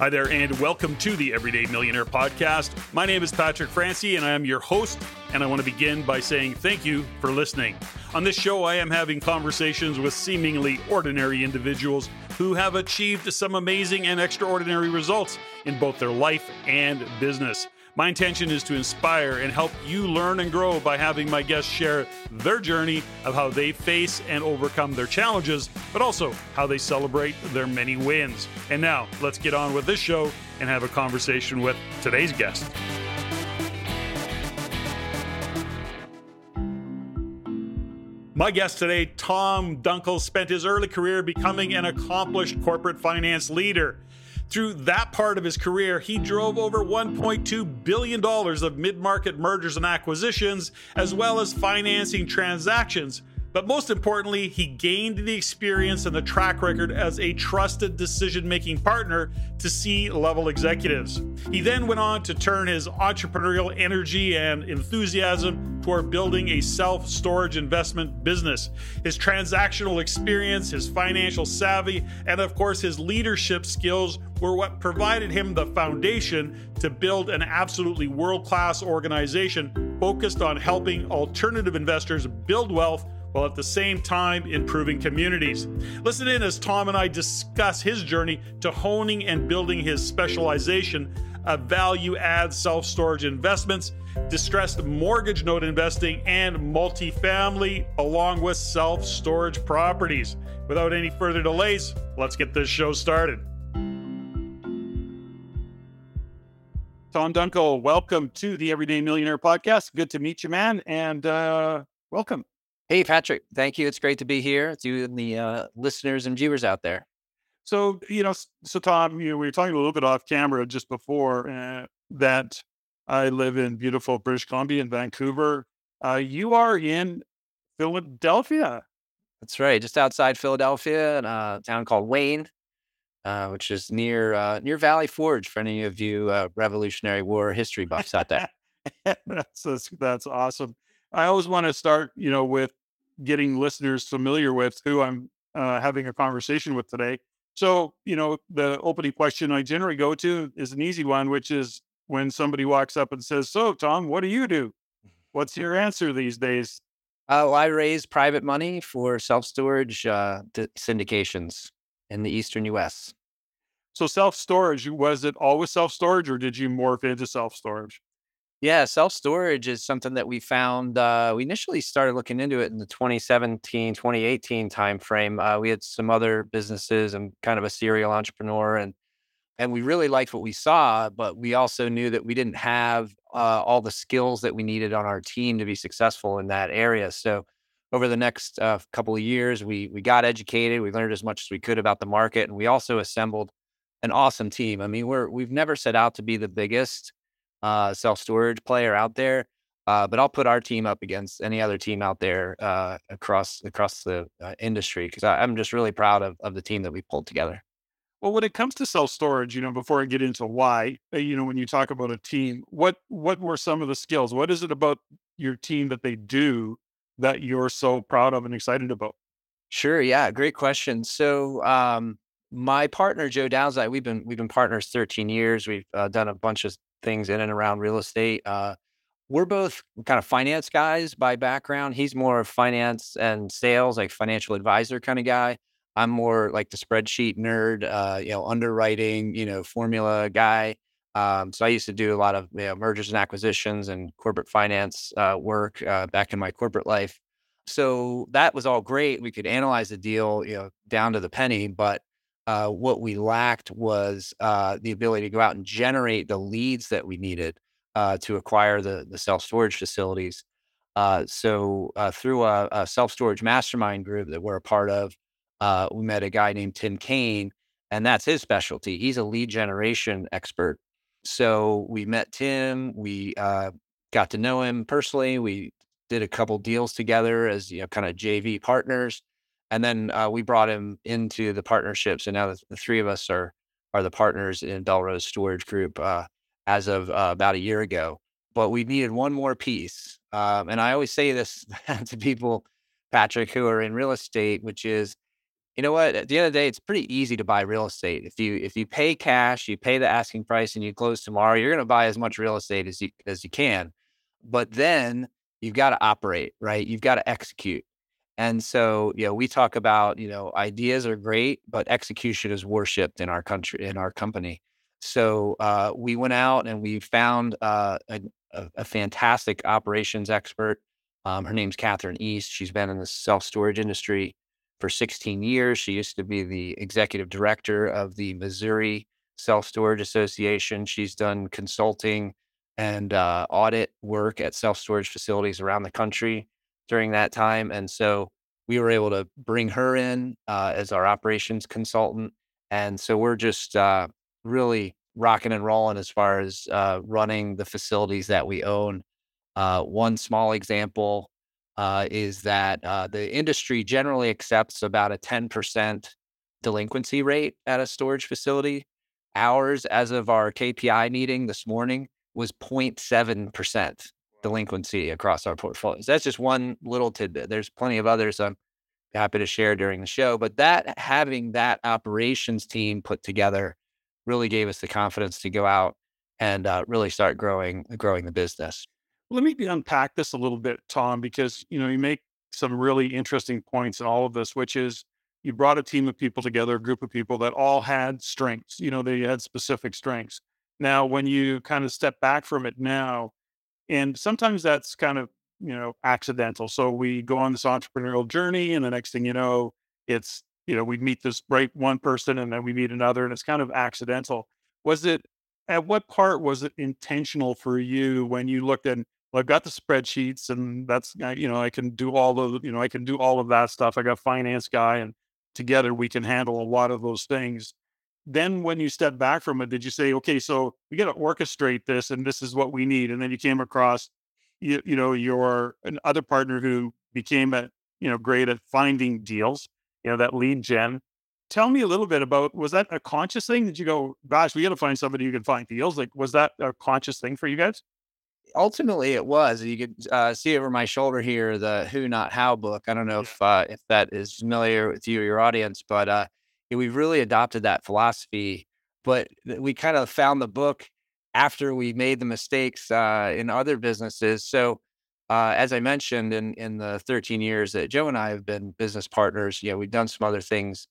Hi there, and welcome to the Everyday Millionaire Podcast. My name is Patrick Francey, and I am your host. And I want to begin by saying thank you for listening. On this show, I am having conversations with seemingly ordinary individuals who have achieved some amazing and extraordinary results in both their life and business. My intention is to inspire and help you learn and grow by having my guests share their journey of how they face and overcome their challenges, but also how they celebrate their many wins. And now, let's get on with this show and have a conversation with today's guest. My guest today, Tom Dunkel, spent his early career becoming an accomplished corporate finance leader. Through that part of his career, he drove over $1.2 billion of mid market mergers and acquisitions, as well as financing transactions. But most importantly, he gained the experience and the track record as a trusted decision making partner to C level executives. He then went on to turn his entrepreneurial energy and enthusiasm toward building a self storage investment business. His transactional experience, his financial savvy, and of course, his leadership skills were what provided him the foundation to build an absolutely world class organization focused on helping alternative investors build wealth while at the same time improving communities. Listen in as Tom and I discuss his journey to honing and building his specialization of value add self storage investments, distressed mortgage note investing, and multifamily, along with self storage properties. Without any further delays, let's get this show started. Tom Dunkel, welcome to the Everyday Millionaire podcast. Good to meet you, man, and uh, welcome. Hey, Patrick. Thank you. It's great to be here to you and the uh, listeners and viewers out there. So, you know, so Tom, you know, we were talking a little bit off camera just before uh, that I live in beautiful British Columbia in Vancouver. Uh, you are in Philadelphia. That's right, just outside Philadelphia, in a town called Wayne, uh, which is near uh, near Valley Forge. For any of you uh, Revolutionary War history buffs out there, that's, that's that's awesome. I always want to start, you know, with getting listeners familiar with who I'm uh, having a conversation with today. So, you know, the opening question I generally go to is an easy one, which is when somebody walks up and says, So, Tom, what do you do? What's your answer these days? Uh, well, I raise private money for self storage uh, syndications in the Eastern US. So, self storage, was it always self storage or did you morph into self storage? Yeah, self storage is something that we found. Uh, we initially started looking into it in the 2017, 2018 timeframe. Uh, we had some other businesses and kind of a serial entrepreneur, and and we really liked what we saw, but we also knew that we didn't have uh, all the skills that we needed on our team to be successful in that area. So over the next uh, couple of years, we we got educated, we learned as much as we could about the market, and we also assembled an awesome team. I mean, we're we've never set out to be the biggest uh, self storage player out there. Uh, but I'll put our team up against any other team out there uh, across across the uh, industry because I'm just really proud of, of the team that we pulled together. Well, when it comes to self storage, you know, before I get into why, uh, you know, when you talk about a team, what what were some of the skills? What is it about your team that they do that you're so proud of and excited about? Sure, yeah, great question. So, um, my partner Joe Dowsey, we've been we've been partners 13 years. We've uh, done a bunch of things in and around real estate. Uh, we're both kind of finance guys by background. He's more of finance and sales, like financial advisor kind of guy. I'm more like the spreadsheet nerd, uh, you know, underwriting, you know, formula guy. Um, so I used to do a lot of you know, mergers and acquisitions and corporate finance uh, work uh, back in my corporate life. So that was all great. We could analyze the deal, you know, down to the penny. But uh, what we lacked was uh, the ability to go out and generate the leads that we needed uh, to acquire the, the self storage facilities. Uh, so, uh, through a, a self storage mastermind group that we're a part of, we met a guy named Tim Kane, and that's his specialty. He's a lead generation expert. So, we met Tim, we got to know him personally. We did a couple deals together as you know, kind of JV partners and then uh, we brought him into the partnership. So now the, the, three of us are are the partners in Belrose Storage Group uh, as of uh, about a year ago. But we needed one more piece, um, and I always say this to people, Patrick, who are in real estate, which is you know what? At the end of the day, it's pretty easy to buy real estate. If you if you pay cash, you pay the asking price, and you close tomorrow, you're going to buy as much real estate as you as you can. But then you've got to operate, right? You've got to execute. And so, you know, we talk about, you know, ideas are great, but execution is worshipped in our country, in our company. So uh, we went out and we found uh, a, a, fantastic operations expert. Um, her name's Catherine East. She's been in the self storage industry for 16 years. She used to be the executive director of the Missouri Self Storage Association. She's done consulting and uh, audit work at self storage facilities around the country during that time. And so we were able to bring her in uh, as our operations consultant. And so we're just uh, really rocking and rolling as far as uh, running the facilities that we own. Uh, one small example uh, is that uh, the industry generally accepts about a 10% delinquency rate at a storage facility. Ours, as of our KPI meeting this morning, was 0.7% delinquency across our portfolios. That's just one little tidbit. There's plenty of others I'm happy to share during the show, but that having that operations team put together really gave us the confidence to go out and uh, really start growing growing the business. Let me unpack this a little bit, Tom, because you know you make some really interesting points in all of this, which is you brought a team of people together, a group of people that all had strengths. You know, they had specific strengths. Now, when you kind of step back from it now, and sometimes that's kind of, you know, accidental. So we go on this entrepreneurial journey, and the next thing you know, it's, you know, we meet this right one person and then we meet another, and it's kind of accidental. Was it, at what part was it intentional for you when you looked at, well, I've got the spreadsheets and that's, you know, I can do all the, you know, I can do all of that stuff. I got finance guy and together we can handle a lot of those things then when you step back from it, did you say, okay, so we got to orchestrate this and this is what we need? And then you came across, you, you know, your other partner who became a, you know, great at finding deals, you know, that lead gen. Tell me a little bit about, was that a conscious thing? Did you go, gosh, we got to find somebody who can find deals? Like, was that a conscious thing for you guys? Ultimately, it was. You could uh, see over my shoulder here the Who Not How book. I don't know if uh, if that is familiar with you or your audience, but uh, we've really adopted that philosophy. But we kind of found the book after we made the mistakes uh, in other businesses. So, uh, as I mentioned, in in the 13 years that Joe and I have been business partners, yeah, we've done some other things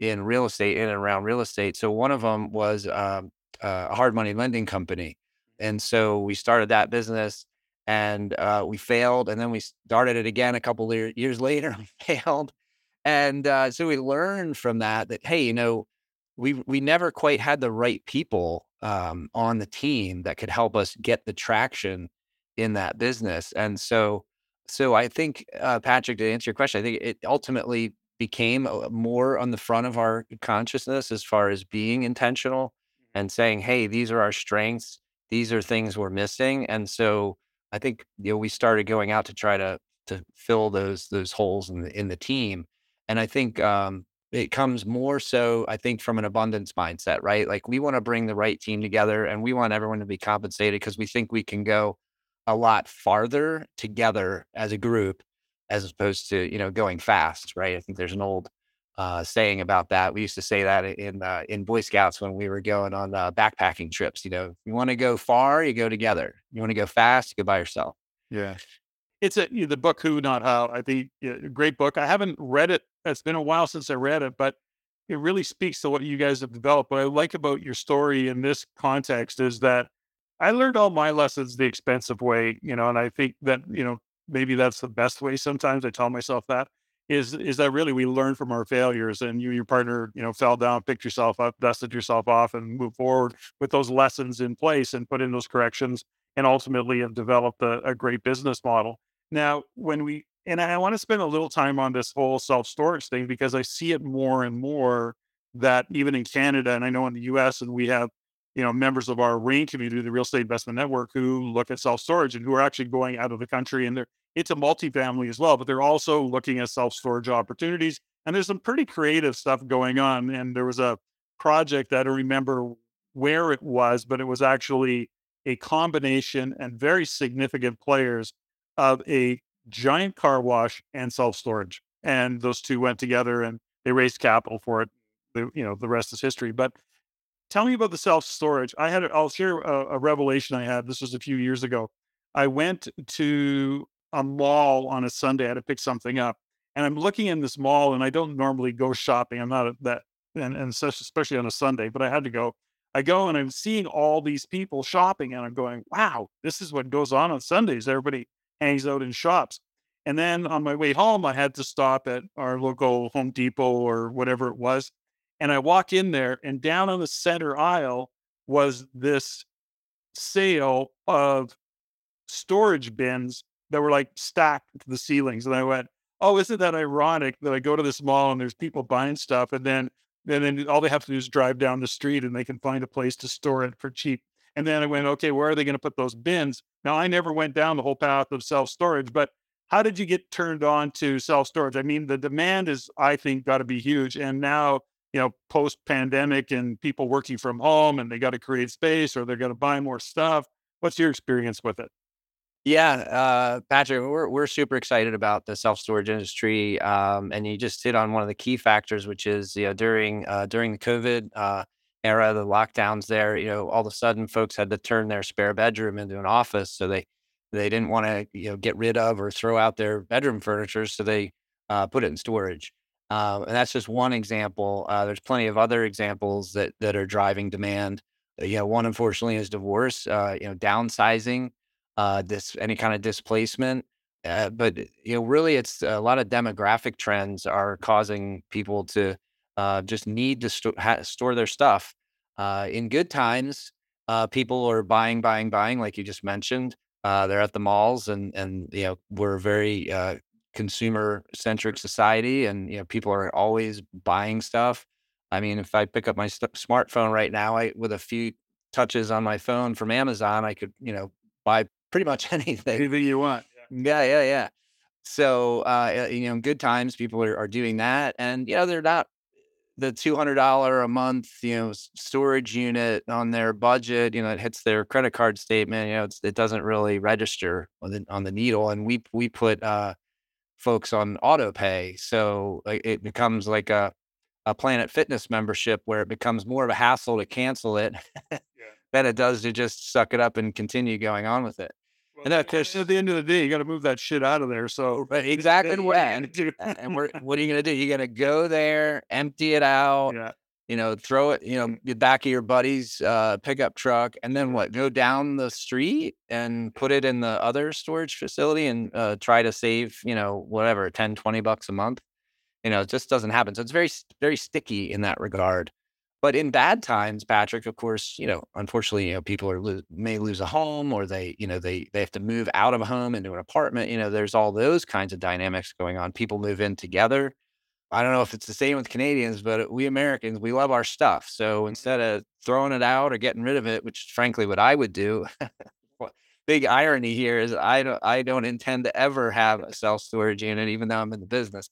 in real estate, in and around real estate. So one of them was um, a hard money lending company, and so we started that business, and uh, we failed, and then we started it again a couple of years later. We failed, and uh, so we learned from that that hey, you know, we we never quite had the right people um, on the team that could help us get the traction in that business. And so, so I think uh, Patrick, to answer your question, I think it ultimately became more on the front of our consciousness as far as being intentional mm-hmm. and saying, hey, these are our strengths. These are things we're missing. And so I think you know we started going out to try to to fill those those holes in the in the team. And I think um, it comes more so, I think, from an abundance mindset, right? Like we want to bring the right team together and we want everyone to be compensated because we think we can go a lot farther together as a group as opposed to, you know, going fast, right? I think there's an old uh, saying about that. We used to say that in uh, in Boy Scouts when we were going on uh, backpacking trips. You know, you want to go far, you go together. You want to go fast, you go by yourself. Yeah, it's a you know, the book Who Not How. I think great book. I haven't read it. It's been a while since I read it, but it really speaks to what you guys have developed. What I like about your story in this context is that I learned all my lessons the expensive way, you know, and I think that you know maybe that's the best way. Sometimes I tell myself that is is that really we learn from our failures, and you your partner, you know, fell down, picked yourself up, dusted yourself off, and move forward with those lessons in place and put in those corrections, and ultimately have developed a, a great business model. Now, when we, and I want to spend a little time on this whole self storage thing because I see it more and more that even in Canada, and I know in the US, and we have, you know, members of our REIN community, the Real Estate Investment Network, who look at self storage and who are actually going out of the country. And they're, it's a multifamily as well, but they're also looking at self storage opportunities. And there's some pretty creative stuff going on. And there was a project that I don't remember where it was, but it was actually a combination and very significant players of a giant car wash and self storage. And those two went together. And they raised capital for it. The, you know, the rest is history. But tell me about the self storage. I had, I'll share a, a revelation I had. This was a few years ago. I went to a mall on a Sunday. I had to pick something up, and I'm looking in this mall, and I don't normally go shopping. I'm not that, and, and especially on a Sunday, but I had to go. I go and I'm seeing all these people shopping, and I'm going, wow, this is what goes on on Sundays. Everybody hangs out in shops. And then on my way home, I had to stop at our local Home Depot or whatever it was. And I walk in there, and down on the center aisle was this sale of storage bins that were like stacked to the ceilings. And I went, Oh, isn't that ironic that I go to this mall and there's people buying stuff and then and then all they have to do is drive down the street and they can find a place to store it for cheap. And then I went, okay, where are they going to put those bins? Now I never went down the whole path of self-storage, but how did you get turned on to self-storage? I mean, the demand is, I think, got to be huge. And now, you know, post-pandemic and people working from home and they got to create space or they're going to buy more stuff. What's your experience with it? Yeah, uh, Patrick, we're we're super excited about the self storage industry, um, and you just hit on one of the key factors, which is you know during uh, during the COVID uh, era, the lockdowns there, you know, all of a sudden folks had to turn their spare bedroom into an office, so they they didn't want to you know get rid of or throw out their bedroom furniture, so they uh, put it in storage. Um, and that's just one example. Uh, there's plenty of other examples that that are driving demand. Uh, you know, one unfortunately is divorce. Uh, you know, downsizing uh, this any kind of displacement. Uh, but you know, really, it's a lot of demographic trends are causing people to uh, just need to sto- ha- store their stuff. Uh, in good times, uh, people are buying, buying, buying, like you just mentioned. Uh, they're at the malls, and and you know, we're a very uh, consumer centric society, and you know, people are always buying stuff. I mean, if I pick up my st- smartphone right now, I with a few touches on my phone from Amazon, I could you know buy pretty much anything. Anything you want. Yeah, yeah, yeah. So, uh, you know, in good times, people are, are doing that, and you know, they're not the two hundred dollar a month, you know, storage unit on their budget. You know, it hits their credit card statement. You know, it doesn't really register on the on the needle, and we we put uh, folks on auto pay, so it becomes like a a Planet Fitness membership where it becomes more of a hassle to cancel it yeah. than it does to just suck it up and continue going on with it. And that because at the end of the day, you got to move that shit out of there. So right, exactly when. and we're, what are you gonna do? You're gonna go there, empty it out, yeah. you know, throw it, you know, the back of your buddy's uh, pickup truck, and then what? Go down the street and put it in the other storage facility and uh, try to save, you know, whatever, 10, 20 bucks a month. You know, it just doesn't happen. So it's very, very sticky in that regard. But in bad times, Patrick, of course, you know, unfortunately, you know, people are lo- may lose a home or they, you know, they they have to move out of a home into an apartment. You know, there's all those kinds of dynamics going on. People move in together. I don't know if it's the same with Canadians, but we Americans, we love our stuff. So instead of throwing it out or getting rid of it, which is frankly what I would do, big irony here is I don't I don't intend to ever have a self storage unit, even though I'm in the business.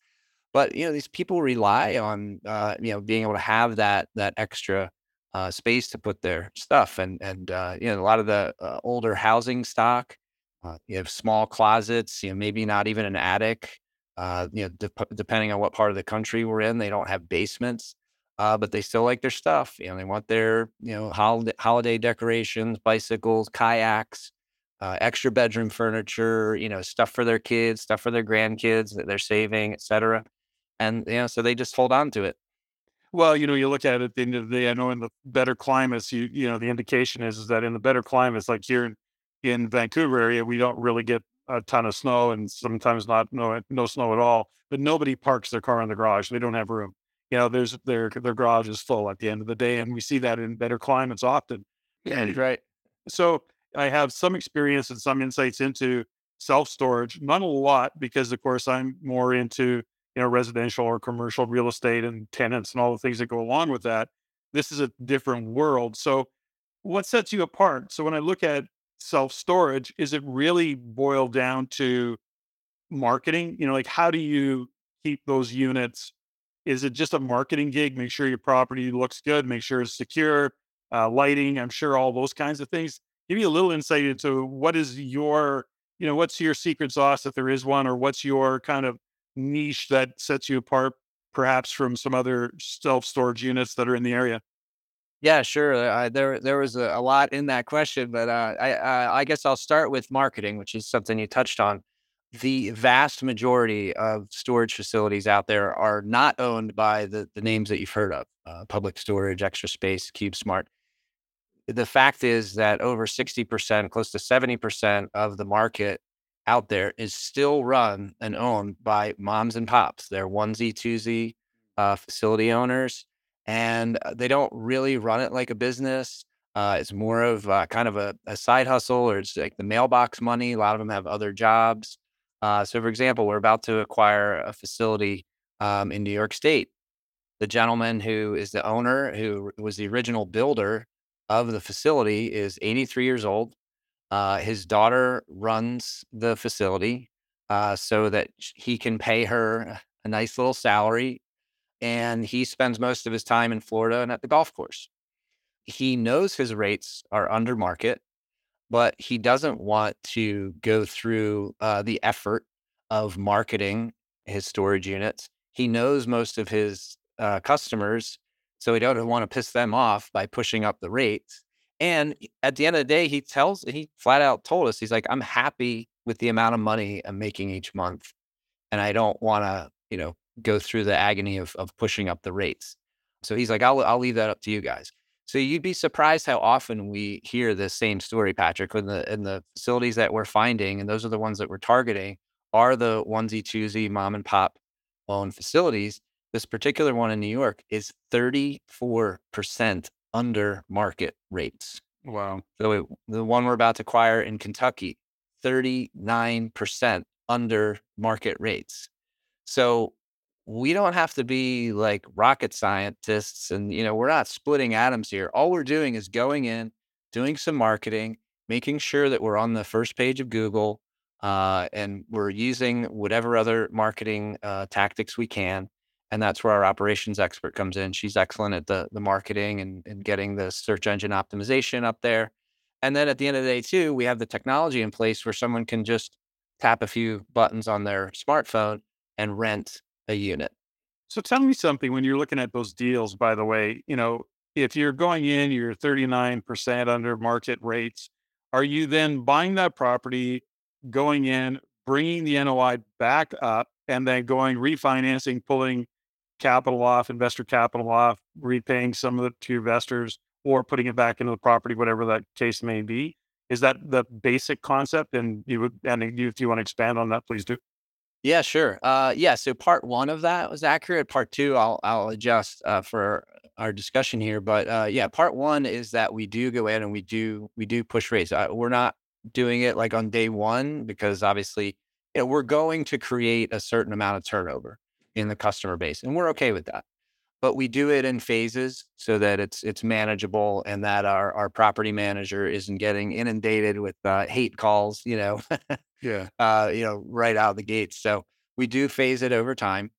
But you know, these people rely on uh, you know being able to have that that extra uh, space to put their stuff, and and uh, you know a lot of the uh, older housing stock, uh, you have small closets, you know maybe not even an attic. Uh, you know, de- depending on what part of the country we're in, they don't have basements, but they still like their stuff. You know, they want their you know holiday holiday decorations, bicycles, kayaks. Uh, extra bedroom furniture, you know, stuff for their kids, stuff for their grandkids that they're saving, etc and you know, so they just hold on to it. Well, you know, you look at it at the end of the day. I know in the better climates, you you know, the indication is is that in the better climates, like here in, in Vancouver area, we don't really get a ton of snow, and sometimes not no no snow at all. But nobody parks their car in the garage; they don't have room. You know, there's their their garage is full at the end of the day, and we see that in better climates often. Yeah, right. So I have some experience and some insights into self storage, not a lot because, of course, I'm more into you know, residential or commercial real estate and tenants and all the things that go along with that. This is a different world. So, what sets you apart? So, when I look at self storage, is it really boiled down to marketing? You know, like how do you keep those units? Is it just a marketing gig? Make sure your property looks good, make sure it's secure, uh, lighting, I'm sure all those kinds of things. Give me a little insight into what is your, you know, what's your secret sauce if there is one, or what's your kind of niche that sets you apart perhaps from some other self storage units that are in the area? Yeah, sure. Uh, there, there was a, a, lot in that question, but uh, I, uh, I guess I'll start with marketing, which is something you touched on. The vast majority of storage facilities out there are not owned by the, the names that you've heard of: uh, Public Storage, Extra Space, CubeSmart. The fact is that over sixty percent, close to seventy percent of the market out there is still run and owned by moms and pops. They're onesie, twosie uh, facility owners and uh, they don't really run it like a business. Uh, it's more of uh, kind of a, a, side hustle, or it's like the mailbox money. A lot of them have other jobs. Uh, so, for example, we're about to acquire a facility um, in New York State. The gentleman who is the owner, who was the original builder of the facility, is 83 years old. Uh, his daughter runs the facility uh, so that he can pay her a nice little salary and he spends most of his time in Florida and at the golf course. He knows his rates are under market, but he doesn't want to go through uh, the effort of marketing his storage units. He knows most of his uh, customers, so he doesn't want to piss them off by pushing up the rates. And at the end of the day, he tells, he flat out told us, he's like, I'm happy with the amount of money I'm making each month. And I don't want to, you know, go through the agony of, of pushing up the rates. So he's like, I'll, I'll leave that up to you guys. So you'd be surprised how often we hear the same story, Patrick, in the in the facilities that we're finding, and those are the ones that we're targeting, are the onesie twosie mom and pop owned facilities. This particular one in New York is 34% under market rates. Wow. So it, the one we're about to acquire in Kentucky, 39% under market rates. So we don't have to be like rocket scientists and you know we're not splitting atoms here all we're doing is going in doing some marketing making sure that we're on the first page of google uh, and we're using whatever other marketing uh, tactics we can and that's where our operations expert comes in she's excellent at the, the marketing and, and getting the search engine optimization up there and then at the end of the day too we have the technology in place where someone can just tap a few buttons on their smartphone and rent a unit. So tell me something when you're looking at those deals, by the way, you know, if you're going in, you're 39% under market rates. Are you then buying that property, going in, bringing the NOI back up, and then going refinancing, pulling capital off, investor capital off, repaying some of it to investors, or putting it back into the property, whatever that case may be? Is that the basic concept? And you would, and if you want to expand on that, please do. Yeah, sure. Uh, yeah. So part one of that was accurate. Part two, I'll I'll adjust uh, for our discussion here. But uh, yeah, part one is that we do go in and we do we do push rates. Uh, we're not doing it like on day one because obviously, you know, we're going to create a certain amount of turnover in the customer base, and we're okay with that. But we do it in phases so that it's it's manageable and that our our property manager isn't getting inundated with uh, hate calls. You know. Yeah. Uh, you know, right out of the gates. So we do phase it over time.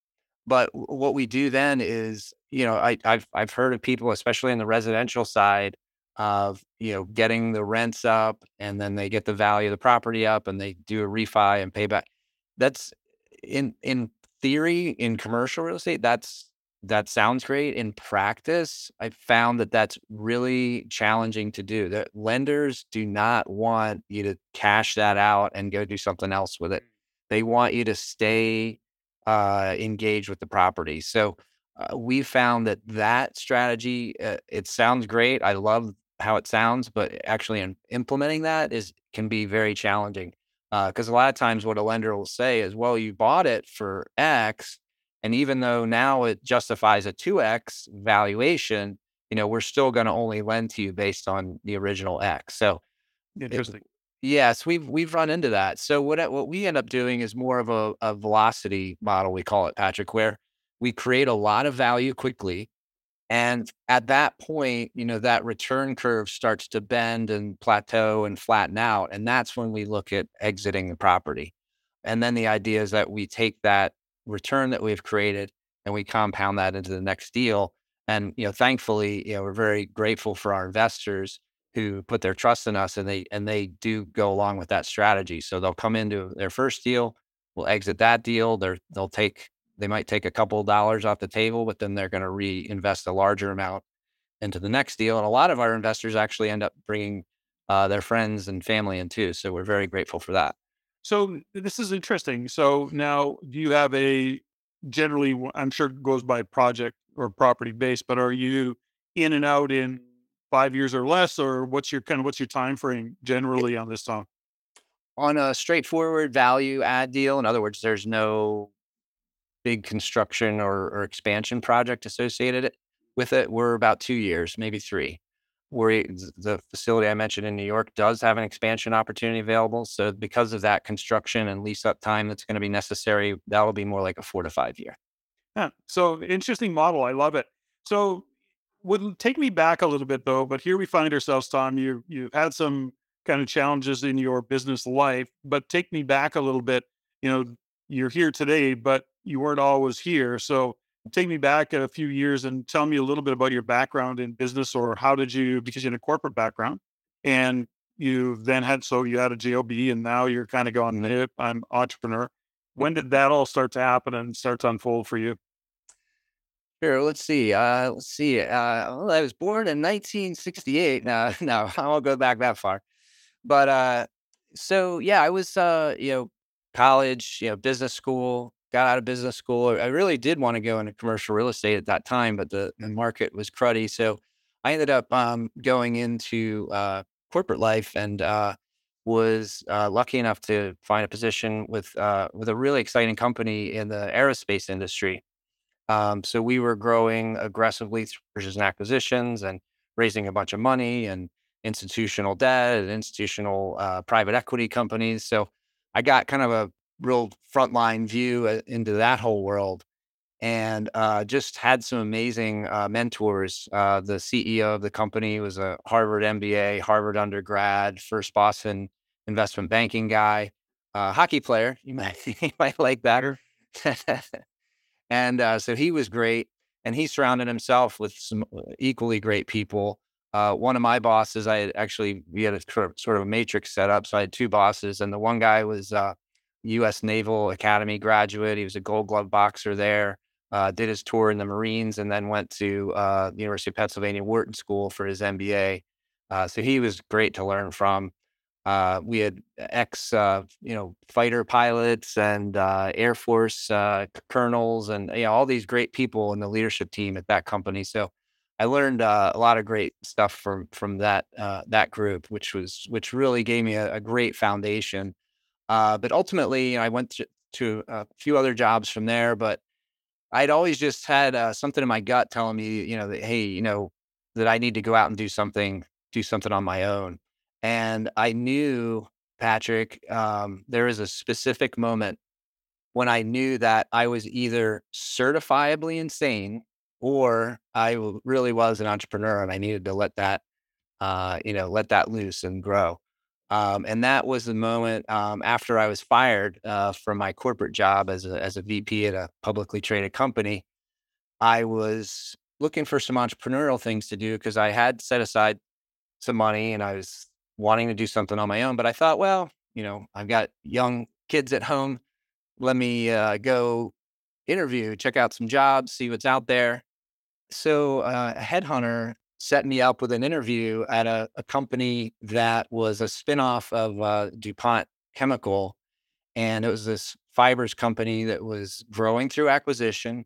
But what we do then is, you know, I, I've I've heard of people, especially in the residential side, of you know getting the rents up, and then they get the value of the property up, and they do a refi and pay back. That's in in theory in commercial real estate. That's that sounds great. In practice, I found that that's really challenging to do. That lenders do not want you to cash that out and go do something else with it. They want you to stay uh, engaged with the property. So uh, we found that that strategy uh, it sounds great. I love how it sounds, but actually in implementing that is can be very challenging because uh, a lot of times what a lender will say is, "Well, you bought it for X." And even though now it justifies a 2x valuation, you know, we're still going to only lend to you based on the original X. So interesting. It, yes, we've we've run into that. So what what we end up doing is more of a, a velocity model, we call it, Patrick, where we create a lot of value quickly. And at that point, you know, that return curve starts to bend and plateau and flatten out. And that's when we look at exiting the property. And then the idea is that we take that return that we've created and we compound that into the next deal. And you know, thankfully, you know, we're very grateful for our investors who put their trust in us and they and they do go along with that strategy. So they'll come into their first deal, we'll exit that deal. They're, they'll take they might take a couple of dollars off the table, but then they're going to reinvest a larger amount into the next deal. And a lot of our investors actually end up bringing uh, their friends and family in too. So we're very grateful for that. So this is interesting. So now, do you have a generally? I'm sure it goes by project or property base, but are you in and out in five years or less, or what's your kind of what's your time frame generally on this song? On a straightforward value add deal, in other words, there's no big construction or, or expansion project associated with it. We're about two years, maybe three. Where the facility I mentioned in New York does have an expansion opportunity available. So because of that construction and lease up time that's going to be necessary, that'll be more like a four to five year. Yeah. So interesting model. I love it. So would take me back a little bit though, but here we find ourselves, Tom. You you've had some kind of challenges in your business life, but take me back a little bit. You know, you're here today, but you weren't always here. So take me back a few years and tell me a little bit about your background in business or how did you because you had a corporate background and you then had so you had a job and now you're kind of going hey, i'm entrepreneur when did that all start to happen and start to unfold for you Sure. Let's see. Uh, let's see. Uh, well, I was born in 1968. Now, no, I won't go back that far. But uh, so yeah, I was uh, you know college, you know business school. Got out of business school. I really did want to go into commercial real estate at that time, but the, the market was cruddy. So I ended up um, going into uh, corporate life and uh, was uh, lucky enough to find a position with uh, with a really exciting company in the aerospace industry. Um, so we were growing aggressively through and acquisitions and raising a bunch of money and institutional debt and institutional uh, private equity companies. So I got kind of a real frontline view uh, into that whole world and uh, just had some amazing uh, mentors. Uh, the CEO of the company was a Harvard MBA, Harvard undergrad, first Boston investment banking guy, uh, hockey player. You might you might like that. And uh, so he was great. And he surrounded himself with some equally great people. Uh, one of my bosses, I had actually, we had a sort of a matrix set up. So I had two bosses, and the one guy was uh, U.S. Naval Academy graduate. He was a gold glove boxer there. Uh, did his tour in the Marines, and then went to uh, the University of Pennsylvania Wharton School for his MBA. Uh, so he was great to learn from. Uh, we had ex, uh, you know, fighter pilots and uh, Air Force colonels, and you know, all these great people in the leadership team at that company. So I learned a lot of great stuff from from that that group, which was which really gave me a, a great foundation. But ultimately, I went to, to, a few other jobs from there, but I'd always just had something in my gut telling me, you know, that hey, you know, that I need to go out and do something, do something on my own. And I knew, Patrick, um, there was a specific moment when I knew that I was either certifiably insane or I really was an entrepreneur and I needed to let that, uh, you know, let that loose and grow. Um, and that was the moment um, after I was fired uh, from my corporate job as a, as a VP at a publicly traded company. I was looking for some entrepreneurial things to do because I had set aside some money and I was wanting to do something on my own. But I thought, well, you know, I've got young kids at home. Let me uh, go interview, check out some jobs, see what's out there. So uh, a headhunter set me up with an interview at a, a company that was a spinoff of uh, DuPont Chemical. And it was this fibers company that was growing through acquisition,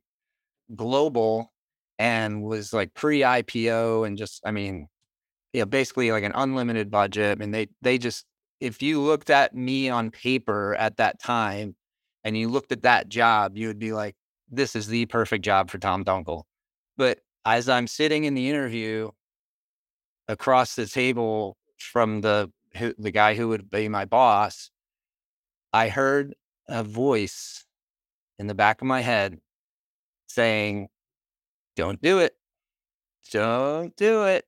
global, and was like pre IPO. And just, I mean, you know, basically like an unlimited budget. I mean, they they just if you looked at me on paper at that time and you looked at that job, you would be like, this is the perfect job for Tom Dunkel. But as I'm sitting in the interview across the table from the the guy who would be my boss, I heard a voice in the back of my head saying, Don't do it. Don't do it.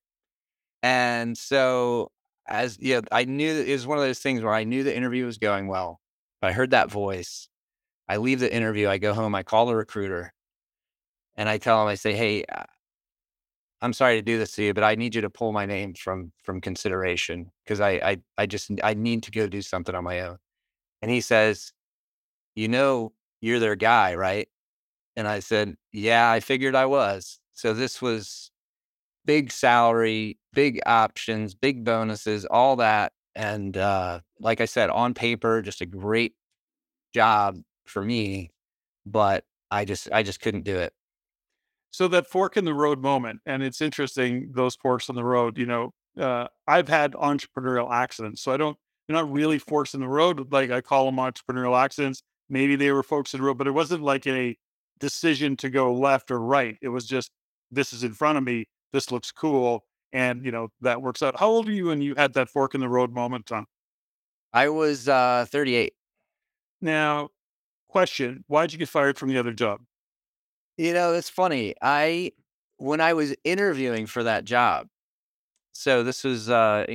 And so, as yeah, I knew it was one of those things where I knew the interview was going well. But I heard that voice. I leave the interview. I go home. I call the recruiter, and I tell him, I say, "Hey, uh, I'm sorry to do this to you, but I need you to pull my name from from consideration because I, I I just I need to go do something on my own." And he says, "You know, you're their guy, right?" And I said, Yeah, I figured I was. So this was big salary, big options, big bonuses, all that. And uh, like I said, on paper, just a great job for me, but I just I just couldn't do it. So that fork in the road moment, and it's interesting those forks in the road. You know, uh, I've had entrepreneurial accidents, so I don't. They're not really forks in the road, like I call them entrepreneurial accidents. Maybe they were forks in the road, but it wasn't like a decision to go left or right. It was just this is in front of me. This looks cool, and you know that works out. How old are you when you had that fork in the road moment, Tom? I was uh, 38. Now, question: Why did you get fired from the other job? You know, it's funny. I when I was interviewing for that job, so this was uh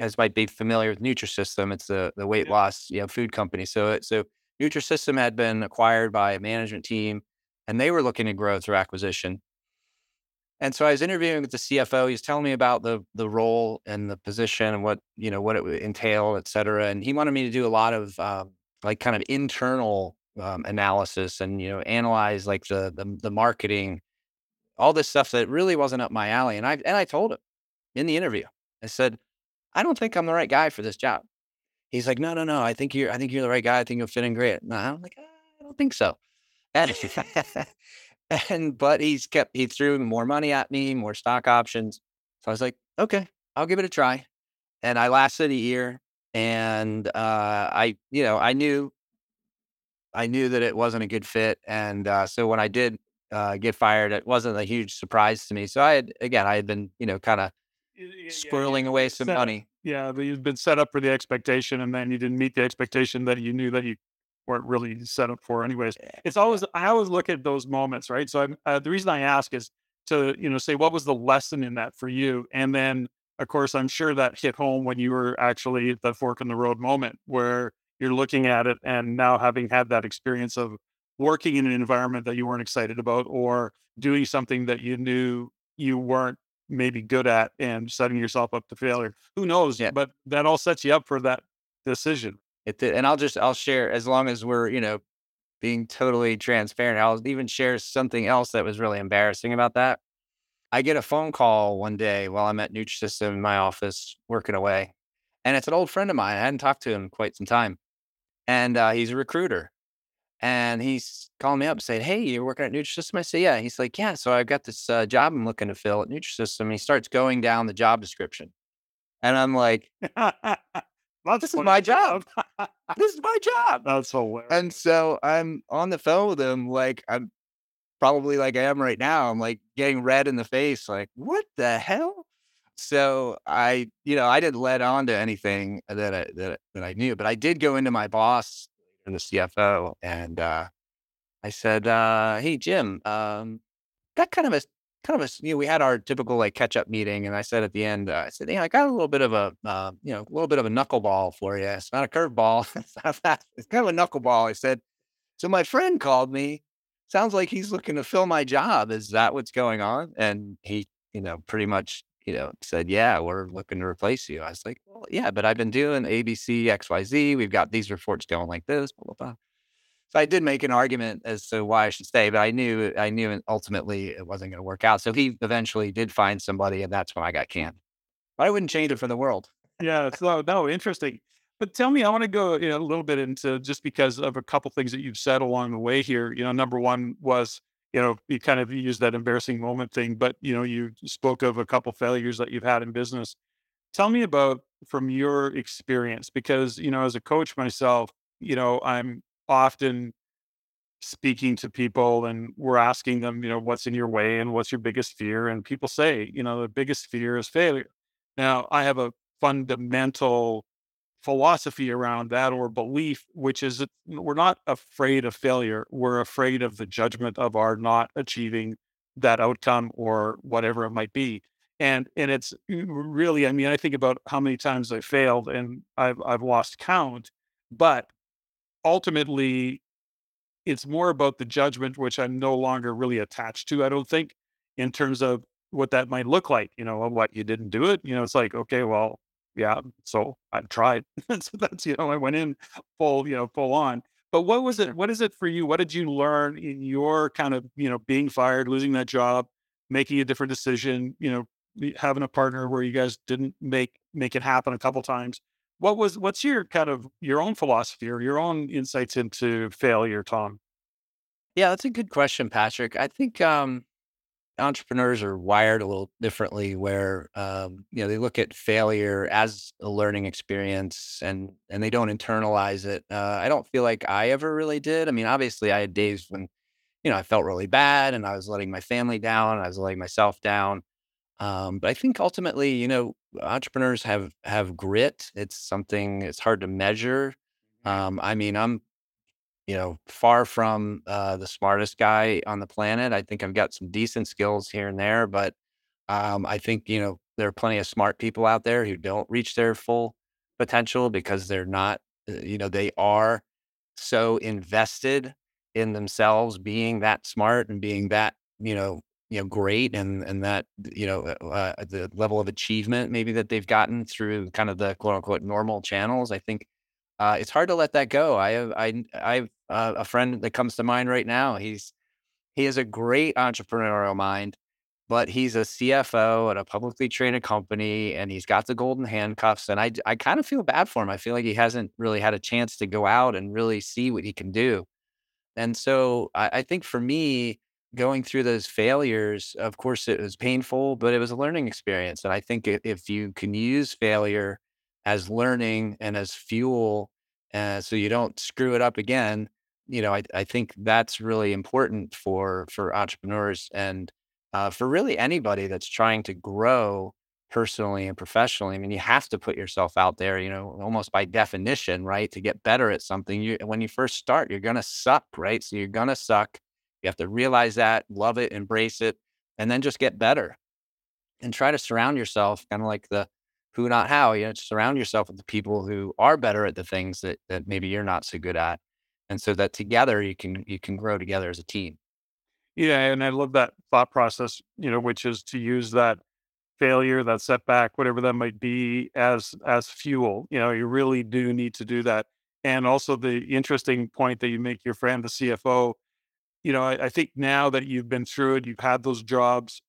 guys might be familiar with Nutrisystem. It's the the weight Yeah. loss, you know, food company. So it so Nutrisystem had been acquired by a management team and they were looking to grow through acquisition. And so I was interviewing with the CFO. He was telling me about the the role and the position and what, you know, what it would entail, et cetera. And he wanted me to do a lot of um, like kind of internal um, analysis and, you know, analyze like the, the the marketing, all this stuff that really wasn't up my alley. And I and I told him in the interview, I said, I don't think I'm the right guy for this job. He's like, no, no, no. I think you're, I think you're the right guy. I think you'll fit in great. And I'm like, I don't think so. And, and but he's kept, he threw more money at me, more stock options. So I was like, okay, I'll give it a try. And I lasted a year, and uh, I, you know, I knew, I knew that it wasn't a good fit. And uh, so when I did uh, get fired, it wasn't a huge surprise to me. So I had, again, I had been, you know, kind of Yeah, squirreling yeah. away some Set money. Yeah, but you've been set up for the expectation, and then you didn't meet the expectation that you knew that you weren't really set up for, anyways. It's always I always look at those moments, right? So I'm, uh, the reason I ask is to you know say what was the lesson in that for you, and then of course I'm sure that hit home when you were actually at that fork in the road moment where you're looking at it, and now having had that experience of working in an environment that you weren't excited about, or doing something that you knew you weren't maybe good at and setting yourself up to failure. Who knows? Yeah. But that all sets you up for that decision. It did, and I'll just I'll share as long as we're you know being totally transparent. I'll even share something else that was really embarrassing about that. I get a phone call one day while I'm at Nutrisystem in my office working away, and it's an old friend of mine. I hadn't talked to him in quite some time, and uh, he's a recruiter. And he's calling me up saying, Hey, you're working at Nutrisystem? I say, Yeah. He's like, Yeah. So I've got this uh, job I'm looking to fill at Nutrisystem. He starts going down the job description. And I'm like, That's This is my job. This is my job. That's hilarious. And so I'm on the phone with him, like I'm probably like I am right now. I'm like getting red in the face, like, what the hell? So I, you know, I didn't let on to anything that I that, that I knew, but I did go into my boss and the CFO and uh I said, uh, hey Jim, um, got kind of a kind of a you know, we had our typical like catch up meeting, and I said at the end, uh, I said, yeah, I got a little bit of a uh, you know, a little bit of a knuckleball for you. It's not a curveball. it's. It's kind of a knuckleball. I said, so my friend called me. Sounds like he's looking to fill my job. Is that what's going on? And he, you know, pretty much, you know, said, yeah, we're looking to replace you. I was like, well, yeah, but I've been doing ABC, XYZ. We've got these reports going like this, blah, blah, blah. So I did make an argument as to why I should stay, but I knew I knew ultimately it wasn't going to work out. So he eventually did find somebody, and that's when I got canned. But I wouldn't change it for the world. yeah. So no, interesting. But tell me, I want to go you know, a little bit into just because of a couple things that you've said along the way here. You know, number one was you know you kind of use that embarrassing moment thing, but you know you spoke of a couple failures that you've had in business. Tell me about from your experience because you know as a coach myself, you know I'm often speaking to people and we're asking them, you know, what's in your way and what's your biggest fear? And people say, you know, the biggest fear is failure. Now, I have a fundamental philosophy around that or belief, which is uh, that we're not afraid of failure. We're afraid of the judgment of our not achieving that outcome or whatever it might be. And and it's mm, really, I mean, I think about how many times I failed and I've I've lost count, but ultimately it's more about the judgment, which I'm no longer really attached to, I don't think, in terms of what that might look like. You know, what you didn't do it. You know, it's like, okay, well, yeah, so I tried. so that's, you know, I went in full, you know, full on. But what was it? What is it for you? What did you learn in your kind of, you know, being fired, losing that job, making a different decision, you know, having a partner where you guys didn't make make it happen a couple times? What was what's your kind of your own philosophy or your own insights into failure, Tom? Yeah, that's a good question, Patrick. I think um entrepreneurs are wired a little differently where um, you know they look at failure as a learning experience and and they don't internalize it uh, i don't feel like i ever really did i mean obviously i had days when you know i felt really bad and i was letting my family down i was letting myself down um, but i think ultimately you know entrepreneurs have have grit it's something it's hard to measure um, i mean i'm you know, far from uh, the smartest guy on the planet. I think I've got some decent skills here and there, but um, I think you know there are plenty of smart people out there who don't reach their full potential because they're not, uh, you know, they are so invested in themselves being that smart and being that, you know, you know, great and and that you know uh, uh the level of achievement maybe that they've gotten through kind of the quote unquote normal channels. I think uh, it's hard to let that go. I have I I have uh, a friend that comes to mind right now. He's he has a great entrepreneurial mind, but he's a CFO at a publicly traded company, and he's got the golden handcuffs. And I I kind of feel bad for him. I feel like he hasn't really had a chance to go out and really see what he can do. And so I, I think for me, going through those failures, of course, it was painful, but it was a learning experience. And I think if you can use failure as learning and as fuel uh, so you don't screw it up again you know i, I think that's really important for for entrepreneurs and uh, for really anybody that's trying to grow personally and professionally. I mean you have to put yourself out there you know almost by definition right to get better at something. You when you first start you're to suck right? So you're to suck. You have to realize that love it embrace it and then just get better and try to surround yourself kind of like the who not how you know surround yourself with the people who are better at the things that that maybe you're not so good at and so that together you can you can grow together as a team. Yeah and i love that thought process you know which is to use that failure that setback whatever that might be as as fuel you know you really do need to do that and also the interesting point that you make your friend the cfo you know I, I think now that you've been through it you've had those jobs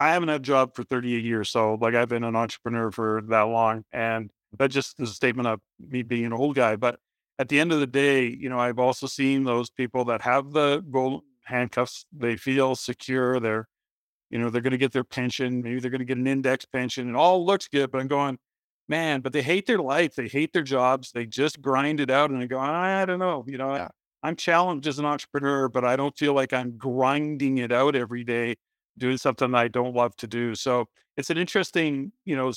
I haven't had a job for 38 years. So like I've been an entrepreneur for that long. And that just is a statement of me being an old guy. But at the end of the day, you know, I've also seen those people that have the gold handcuffs. They feel secure. They're, you know, they're going to get their pension. Maybe they're going to get an index pension and all looks good. But I'm going, man, but they hate their life. They hate their jobs. They just grind it out and they go, I don't know. You know, yeah. I'm challenged as an entrepreneur, but I don't feel like I'm grinding it out every day doing something I don't love to do. So it's an interesting, you know,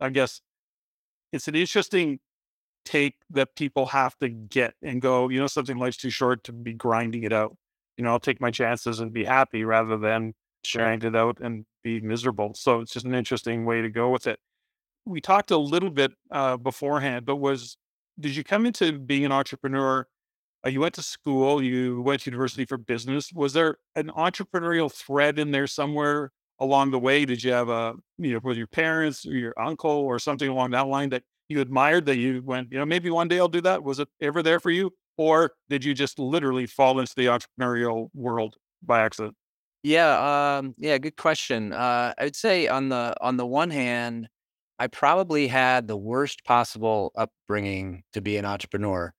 I guess it's an interesting take that people have to get and go, you know, something life's too short to be grinding it out. You know, I'll take my chances and be happy rather than grind it out and be miserable. So it's just an interesting way to go with it. We talked a little bit uh, beforehand, but was did you come into being an entrepreneur uh, you went to school, you went to university for business. Was there an entrepreneurial thread in there somewhere along the way? Did you have a, you know, with your parents or your uncle or something along that line that you admired that you went, you know, maybe one day I'll do that? Was it ever there for you? Or did you just literally fall into the entrepreneurial world by accident? Yeah, um, yeah, good question. Uh, I would say on the on the one hand, I probably had the worst possible upbringing to be an entrepreneur.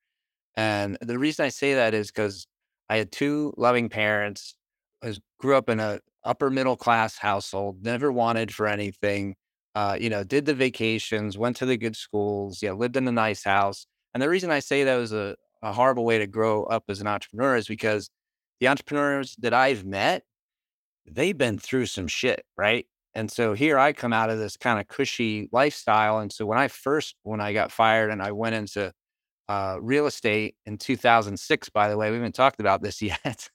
And the reason I say that is because I had two loving parents. I grew up in a upper middle class household, never wanted for anything. Uh, you know, did the vacations, went to the good schools, yeah, lived in a nice house. And the reason I say that was a, a horrible way to grow up as an entrepreneur is because the entrepreneurs that I've met, they've been through some shit, right? And so here I come out of this kind of cushy lifestyle. And so when I first, when I got fired and I went into uh, real estate in 2006, by the way. We haven't talked about this yet.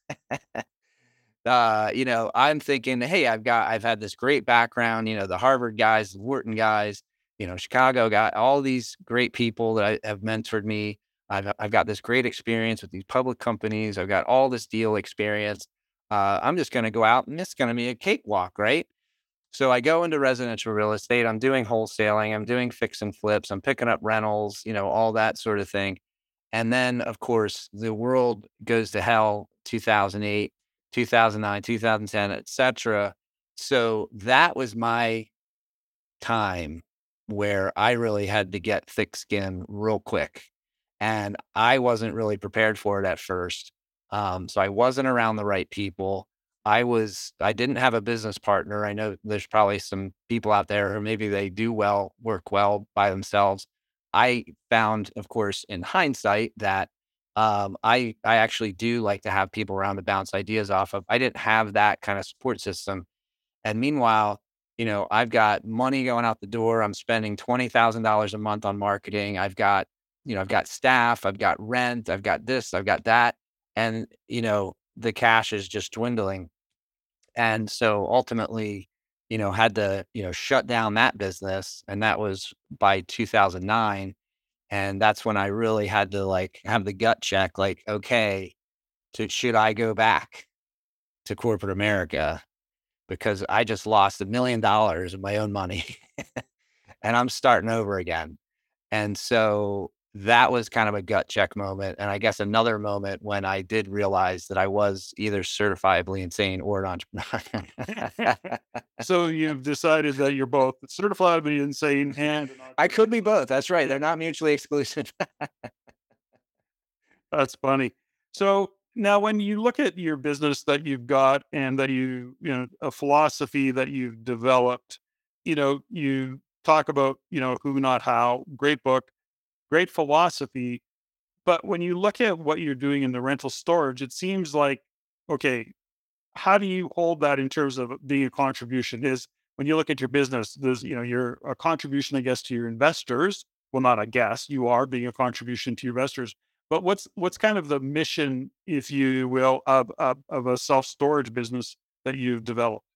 uh, you know, I'm thinking, hey, I've got, I've had this great background, you know, the Harvard guys, the Wharton guys, you know, Chicago got all these great people that I, have mentored me. I've, I've got this great experience with these public companies. I've got all this deal experience. Uh, I'm just going to go out and it's going to be a cakewalk, right? So I go into residential real estate. I'm doing wholesaling. I'm doing fix and flips. I'm picking up rentals, you know, all that sort of thing. And then, of course, the world goes to hell 2008, 2009, 2010, etc. So that was my time where I really had to get thick skin real quick. And I wasn't really prepared for it at first. Um, so I wasn't around the right people. I was, I didn't have a business partner. I know there's probably some people out there who maybe they do well, work well by themselves. I found, of course, in hindsight, that um, I I actually do like to have people around to bounce ideas off of. I didn't have that kind of support system, and meanwhile, you know, I've got money going out the door. I'm spending twenty thousand dollars a month on marketing. I've got, you know, I've got staff. I've got rent. I've got this. I've got that, and you know, the cash is just dwindling, and so ultimately, you know, had to, you know, shut down that business. And that was by 2009. And that's when I really had to like have the gut check like, okay, to, should I go back to corporate America? Because I just lost a million dollars of my own money and I'm starting over again. And so that was kind of a gut check moment. And I guess another moment when I did realize that I was either certifiably insane or an entrepreneur. so you've decided that you're both certifiably insane and I could be both. That's right. They're not mutually exclusive. That's funny. So now when you look at your business that you've got and that you, you know, a philosophy that you've developed, you know, you talk about, you know, who, not how, great book great philosophy. But when you look at what you're doing in the rental storage, it seems like, okay, how do you hold that in terms of being a contribution? Is when you look at your business, there's, you know, you're a contribution, I guess, to your investors. Well, not a guess, you are being a contribution to your investors. But what's what's kind of the mission, if you will, of of, of a self storage business that you've developed?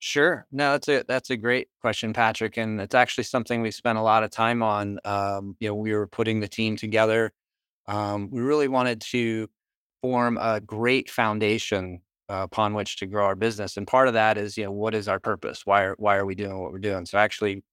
Sure. No, that's a that's a great question, Patrick, and it's actually something we spent a lot of time on. Um, you know, we were putting the team together. Um, we really wanted to form a great foundation uh, upon which to grow our business, and part of that is, you know, what is our purpose? Why are why are we doing what we're doing? So, actually,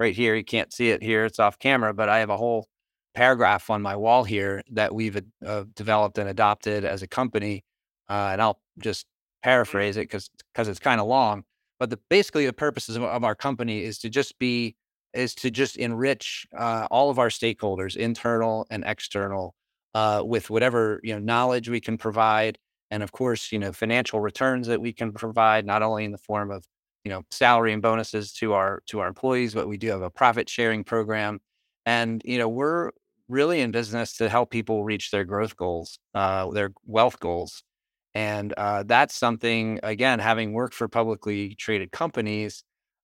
right here, you can't see it here; it's off camera, but I have a whole paragraph on my wall here that we've uh, developed and adopted as a company, uh, and I'll just paraphrase it because because it's kind of long but the, basically, the purposes of, of, our company is to just be is to just enrich uh, all of our stakeholders, internal and external, uh, with whatever you know knowledge we can provide, and of course, you know financial returns that we can provide, not only in the form of you know salary and bonuses to our to our employees, but we do have a profit sharing program, and you know we're really in business to help people reach their growth goals, uh, their wealth goals. And uh, that's something, again, having worked for publicly traded companies,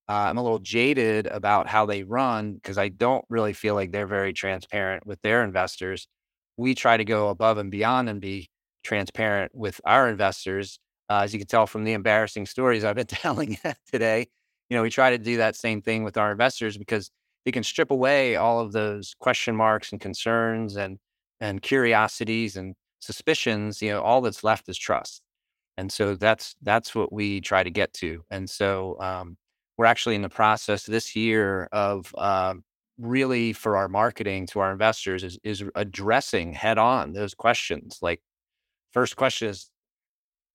uh, I'm a little jaded about how they run because I don't really feel like they're very transparent with their investors. We try to go above and beyond and be transparent with our investors. Uh, as you can tell from the embarrassing stories I've been telling today, you know, we try to do that same thing with our investors because we can strip away all of those question marks and concerns and and curiosities and suspicions, you know, all that's left is trust. And so that's that's what we try to get to. And so um, we're actually in the process this year of uh, really for our marketing to our investors is is addressing head on those questions. Like, first question is,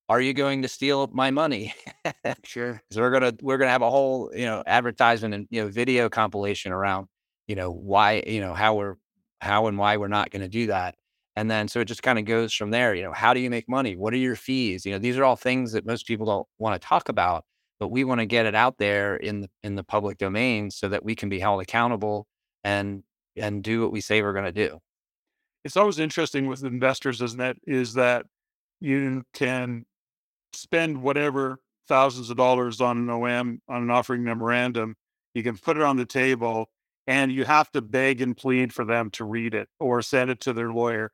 are you going to steal my money? sure. So we're gonna we're gonna have a whole you know advertisement and you know video compilation around you know why you know how we're how and why we're not going to do that. And then so it just kind of goes from there. You know, how do you make money? What are your fees? You know, these are all things that most people don't want to talk about, but we want to get it out there in the in the public domain so that we can be held accountable and and do what we say we're going to do. It's always interesting with investors, isn't it? Is that you can spend whatever thousands of dollars on an OM on an offering memorandum. You can put it on the table and you have to beg and plead for them to read it or send it to their lawyer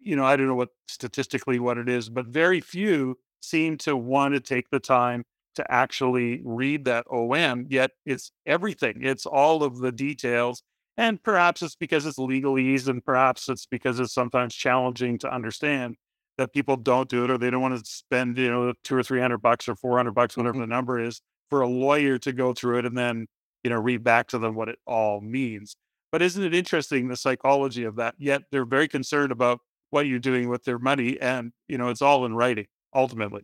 you know, I don't know what statistically what it is, but very few seem to want to take the time to actually read that OM. Yet it's everything, it's all of the details. And perhaps it's because it's legalese, and perhaps it's because it's sometimes challenging to understand that people don't do it or they don't want to spend, you know, two or three hundred bucks or four hundred bucks, whatever mm-hmm. the number is, for a lawyer to go through it and then, you know, read back to them what it all means. But isn't it interesting the psychology of that? Yet they're very concerned about what you're doing with their money, and you know it's all in writing ultimately.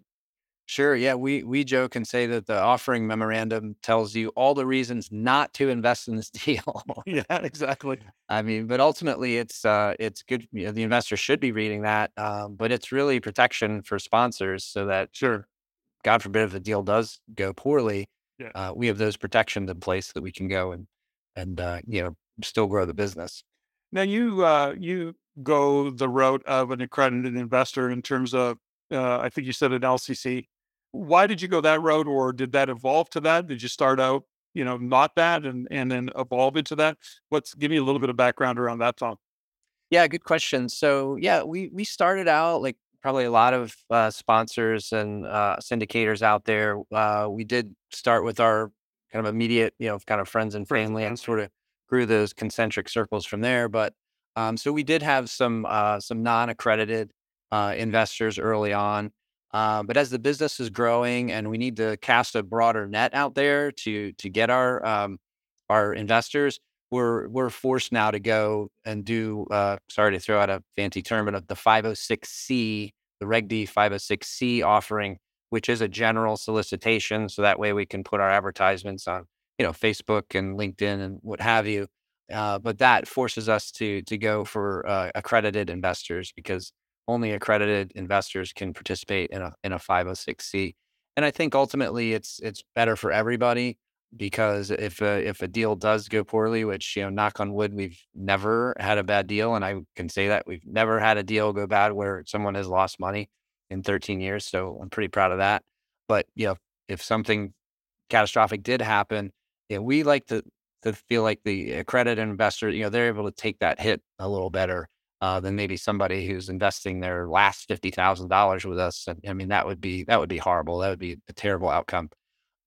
Sure. Yeah. We we joke and say that the offering memorandum tells you all the reasons not to invest in this deal. yeah, exactly. I mean, but ultimately, it's uh, it's good. You know, the investor should be reading that, um, but it's really protection for sponsors, so that sure, God forbid, if the deal does go poorly, yeah. uh, we have those protections in place that we can go and and uh, you know still grow the business. Now you uh, you go the route of an accredited investor in terms of uh, I think you said an LCC why did you go that route or did that evolve to that? Did you start out, you know, not that and and then evolve into that? What's give me a little bit of background around that, Tom? Yeah, good question. So yeah, we we started out like probably a lot of uh, sponsors and uh, syndicators out there. Uh, we did start with our kind of immediate, you know, kind of friends and family, and sort of grew those concentric circles from there. But um, so we did have some uh, some non-accredited uh, investors early on. Uh, but as the business is growing and we need to cast a broader net out there to to get our um, our investors, we're we're forced now to go and do. Uh, sorry to throw out a fancy term, but of the 506c, the Reg D 506c offering, which is a general solicitation, so that way we can put our advertisements on you know Facebook and LinkedIn and what have you. Uh, but that forces us to to go for uh, accredited investors because only accredited investors can participate in a in a 506c. And I think ultimately it's it's better for everybody because if a, if a deal does go poorly, which you know, knock on wood, we've never had a bad deal, and I can say that we've never had a deal go bad where someone has lost money in 13 years. So I'm pretty proud of that. But you know, if something catastrophic did happen, you know, we like to to feel like the accredited investor, you know, they're able to take that hit a little better uh, than maybe somebody who's investing their last fifty thousand dollars with us. I mean, that would be that would be horrible. That would be a terrible outcome.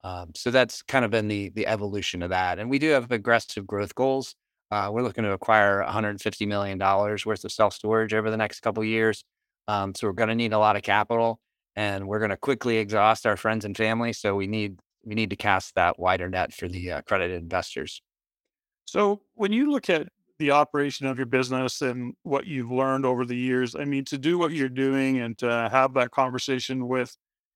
Um, so that's kind of been the the evolution of that. And we do have aggressive growth goals. Uh, we're looking to acquire 150 million dollars worth of self storage over the next couple years. Um, so we're going to need a lot of capital, and we're going to quickly exhaust our friends and family. So we need we need to cast that wider net for the uh, accredited investors. So when you look at the operation of your business and what you've learned over the years. I mean, to do what you're doing and to have that conversation with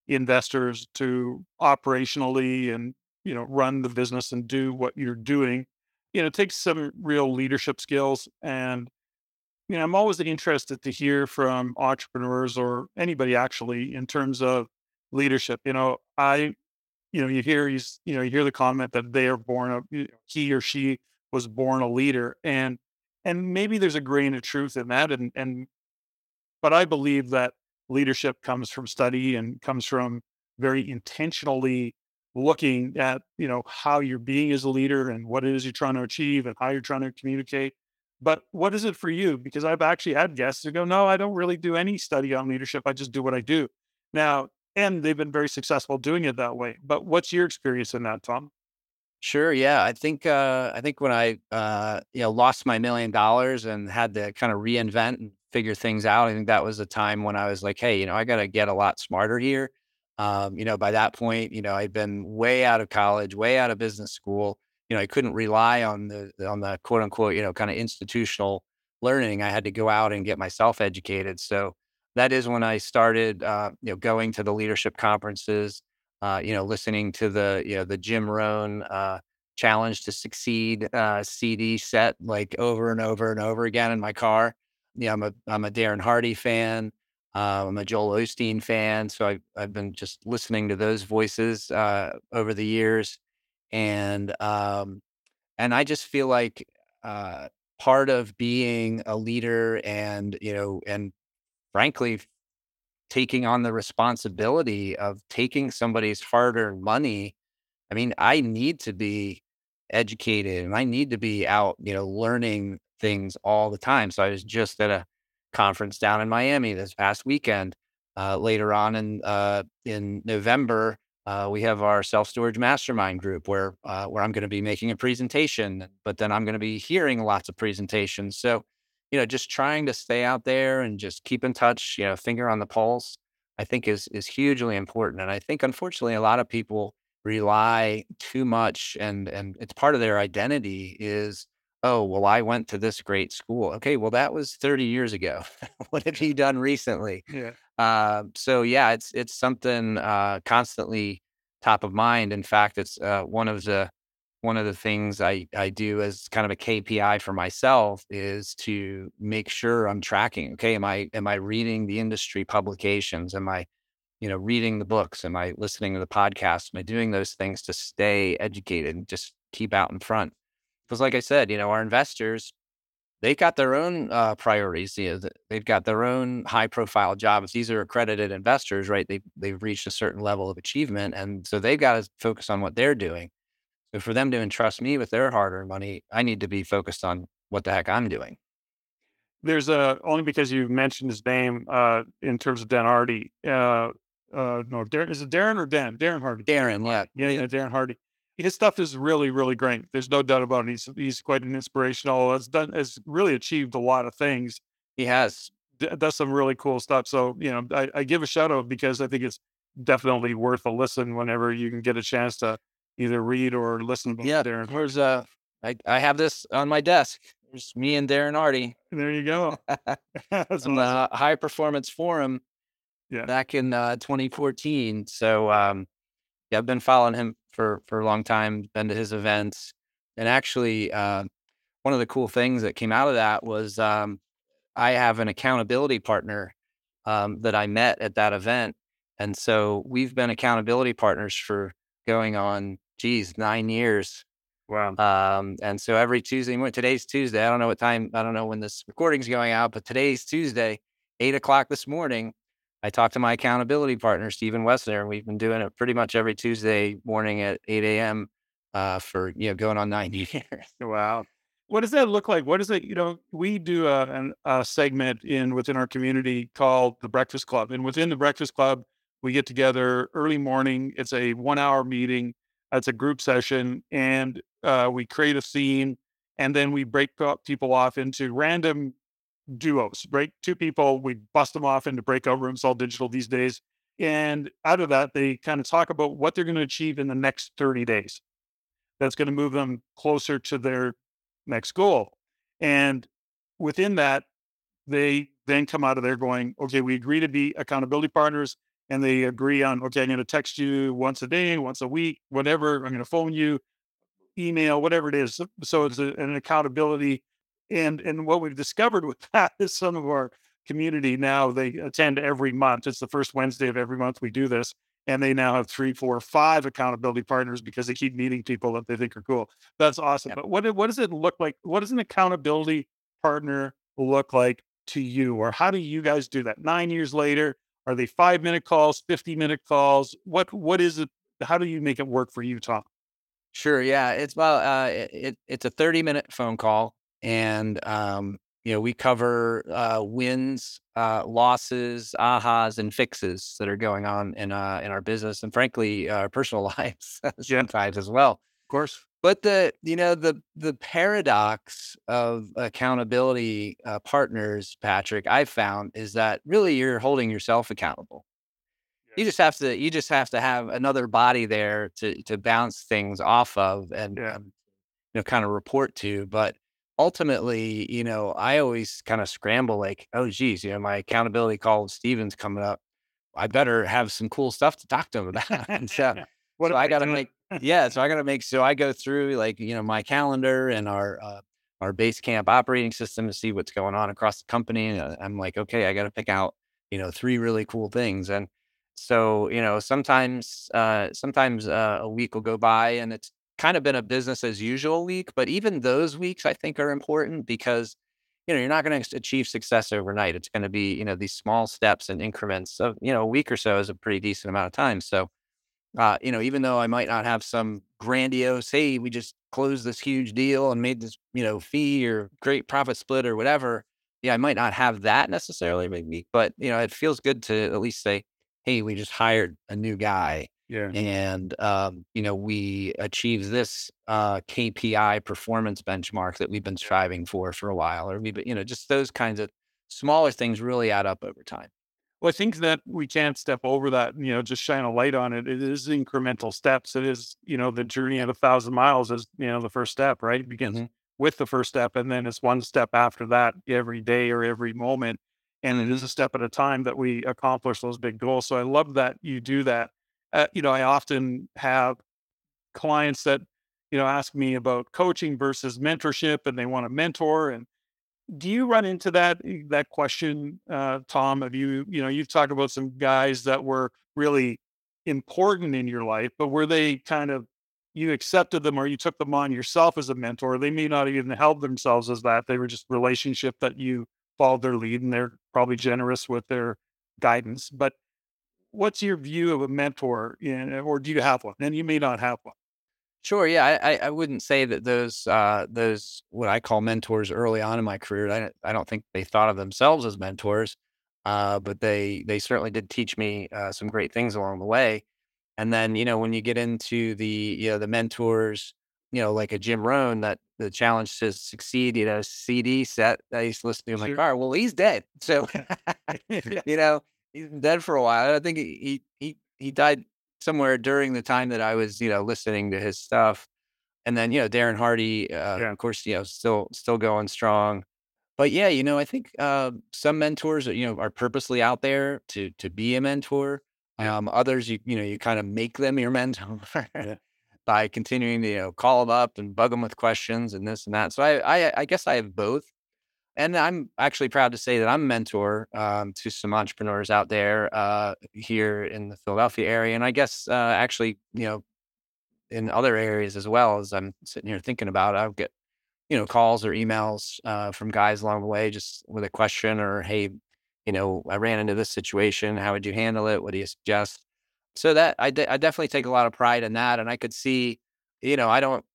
investors to operationally and you know run the business and do what you're doing, you know, it takes some real leadership skills. And you know, I'm always interested to hear from entrepreneurs or anybody actually in terms of leadership. You know, I, you know, you hear he's, you know, you hear the comment that they are born of he or she was born a leader and and maybe there's a grain of truth in that and and but i believe that leadership comes from study and comes from very intentionally looking at you know how you're being as a leader and what it is you're trying to achieve and how you're trying to communicate. But what is it for you? Because i've actually had guests who go no i don't really do any study on leadership i just do what i do. Now and they've been very successful doing it that way but what's your experience in that tom Sure. Yeah. I think, uh, I think when I, uh, you know, lost my million dollars and had to kind of reinvent and figure things out, I think that was a time when I was like, Hey, you know, I got to get a lot smarter here. Um, you know, by that point, you know, I'd been way out of college, way out of business school. You know, I couldn't rely on the, on the quote unquote, you know, kind of institutional learning. I had to go out and get myself educated. So that is when I started, uh, you know, going to the leadership conferences, uh, you know, listening to the, you know, the Jim Rohn uh, challenge to succeed uh, CD set like over and over and over again in my car. Yeah, I'm a I'm a Darren Hardy fan. Uh, I'm a Joel Osteen fan, so I've I've been just listening to those voices uh, over the years, and um, and I just feel like uh, part of being a leader, and you know, and frankly, taking on the responsibility of taking somebody's hard earned money. I mean, I need to be educated and I need to be out, you know, learning things all the time. So I was just at a conference down in Miami this past weekend. Uh, later on in uh, in November, uh, we have our self storage mastermind group where uh, where I'm going to be making a presentation, but then I'm going to be hearing lots of presentations. So you know, just trying to stay out there and just keep in touch, you know, finger on the pulse, I think is is hugely important. And I think unfortunately a lot of people rely too much and and it's part of their identity is oh, well, I went to this great school. Okay, well, that was 30 years ago. what have you done recently? Yeah. Uh, so yeah, it's it's something uh, constantly top of mind. In fact, it's uh, one of the one of the things I I do as kind of a KPI for myself is to make sure I'm tracking. Okay, am I am I reading the industry publications? Am I you know reading the books? Am I listening to the podcast? Am I doing those things to stay educated and just keep out in front? Because like I said, you know, our investors they've got their own uh, priorities. You know, they've got their own high profile jobs. These are accredited investors, right? They they've reached a certain level of achievement, and so they've got to focus on what they're doing. So for them to entrust me with their hard earned money, I need to be focused on what the heck I'm doing. There's a only because you mentioned his name uh, in terms of Dan Hardy. Uh, uh, no, Darren, is it Darren or Dan? Darren Hardy. Darren, yeah, yeah, yeah, Darren Hardy his stuff is really, really great. There's no doubt about it. He's he's quite an inspirational. Has done has really achieved a lot of things. He has D- does some really cool stuff. So you know, I, I give a shout out because I think it's definitely worth a listen whenever you can get a chance to either read or listen. To yeah, Darren. Where's uh, I I have this on my desk. There's me and Darren Hardy. There you go. That's awesome. the High Performance Forum. Yeah. Back in uh, 2014. So um, yeah, I've been following him for for a long time. Been to his events, and actually, uh, one of the cool things that came out of that was um, I have an accountability partner um, that I met at that event, and so we've been accountability partners for going on, geez, nine years. Wow. Um, and so every Tuesday, today's Tuesday. I don't know what time. I don't know when this recording's going out, but today's Tuesday, eight o'clock this morning. I talked to my accountability partner, Stephen Wessner, and we've been doing it pretty much every Tuesday morning at 8 a.m. Uh, for, you know, going on nine years. Wow. What does that look like? What is it? You know, we do a, an, a segment in within our community called the Breakfast Club. And within the Breakfast Club, we get together early morning. It's a one hour meeting. It's a group session and uh, we create a theme and then we break people off into random duos, right? Two people, we bust them off into breakout rooms, all digital these days. And out of that, they kind of talk about what they're going to achieve in the next 30 days. That's going to move them closer to their next goal. And within that, they then come out of there going, okay, we agree to be accountability partners. And they agree on, okay, I'm going to text you once a day, once a week, whatever. I'm going to phone you, email, whatever it is. So it's a, an accountability and and what we've discovered with that is some of our community now they attend every month. It's the first Wednesday of every month we do this. And they now have three, four, five accountability partners because they keep meeting people that they think are cool. That's awesome. Yep. But what what does it look like? What does an accountability partner look like to you? Or how do you guys do that? Nine years later, are they five minute calls, 50 minute calls? What what is it? How do you make it work for you, Tom? Sure. Yeah. It's about uh, it, it's a 30 minute phone call and um, you know we cover uh, wins, uh, losses, ahas, and fixes that are going on in uh, in our business and frankly our personal lives sometimes yeah. as well. Of course. But the you know the the paradox of accountability uh, partners, Patrick, I've found is that really you're holding yourself accountable. You just have to you just have to have another body there to to bounce things off of and yeah. um, you know kind of report to. But ultimately, you know, I always kind of scramble like, oh, geez, you know, my accountability call with Steven's coming up. I better have some cool stuff to talk to him about. and so, what so I got to make, yeah. So I got to make, so I go through like, you know, my calendar and our, uh, our base camp operating system to see what's going on across the company. And uh, I'm like, okay, I got to pick out, you know, three really cool things. And so, you know, sometimes, uh, sometimes uh, a week will go by and it's kind of been a business as usual week, but even those weeks I think are important because you know you're not going to achieve success overnight. It's going to be you know these small steps and increments of you know a week or so is a pretty decent amount of time. So uh, you know even though I might not have some grandiose, hey, we just closed this huge deal and made this you know fee or great profit split or whatever. Yeah, I might not have that necessarily maybe, but you know it feels good to at least say, hey, we just hired a new guy yeah. And, um, you know, we achieved this uh, KPI performance benchmark that we've been striving for for a while, or we, you know, just those kinds of smaller things really add up over time. Well, I think that we can't step over that, you know, just shine a light on it. It is incremental steps. It is, you know, the journey at a thousand miles is, you know, the first step, right? Begins mm-hmm. with the first step. And then it's one step after that every day or every moment. And it is a step at a time that we accomplish those big goals. So I love that you do that. Uh, you know, I often have clients that, you know, ask me about coaching versus mentorship and they want a mentor. And do you run into that eh, that question, uh, Tom? Have you, you know, you've talked about some guys that were really important in your life, but were they kind of you accepted them or you took them on yourself as a mentor? They may not even held themselves as that. They were just relationship that you followed their lead and they're probably generous with their guidance. But what's your view of a mentor, in, or do you have one? And you may not have one. Sure. Yeah, I, I wouldn't say that those uh, those what I call mentors early on in my career. I I don't think they thought of themselves as mentors, uh, but they they certainly did teach me uh, some great things along the way. And then you know when you get into the you know the mentors, you know like a Jim Rohn, that the challenge to succeed, you know CD set. I used to listen to him sure. like, all right, well he's dead, so you know he's been dead for a while. I think he he he died somewhere during the time that I was, you know, listening to his stuff. And then, you know, Darren Hardy, uh, yeah. of course, you know, still still going strong. But yeah, you know, I think uh, some mentors, you know, are purposely out there to to be a mentor. Um, others, you you know, you kind of make them your mentor yeah. by continuing to you know call them up and bug them with questions and this and that. So I I, I guess I have both and I'm actually proud to say that I'm a mentor um, to some entrepreneurs out there uh, here in the Philadelphia area, and I guess uh, actually, you know, in other areas as well. As I'm sitting here thinking about, I'll get you know calls or emails uh, from guys along the way, just with a question or hey, you know, I ran into this situation. How would you handle it? What do you suggest? So that I, de- I definitely take a lot of pride in that, and I could see, you know, I don't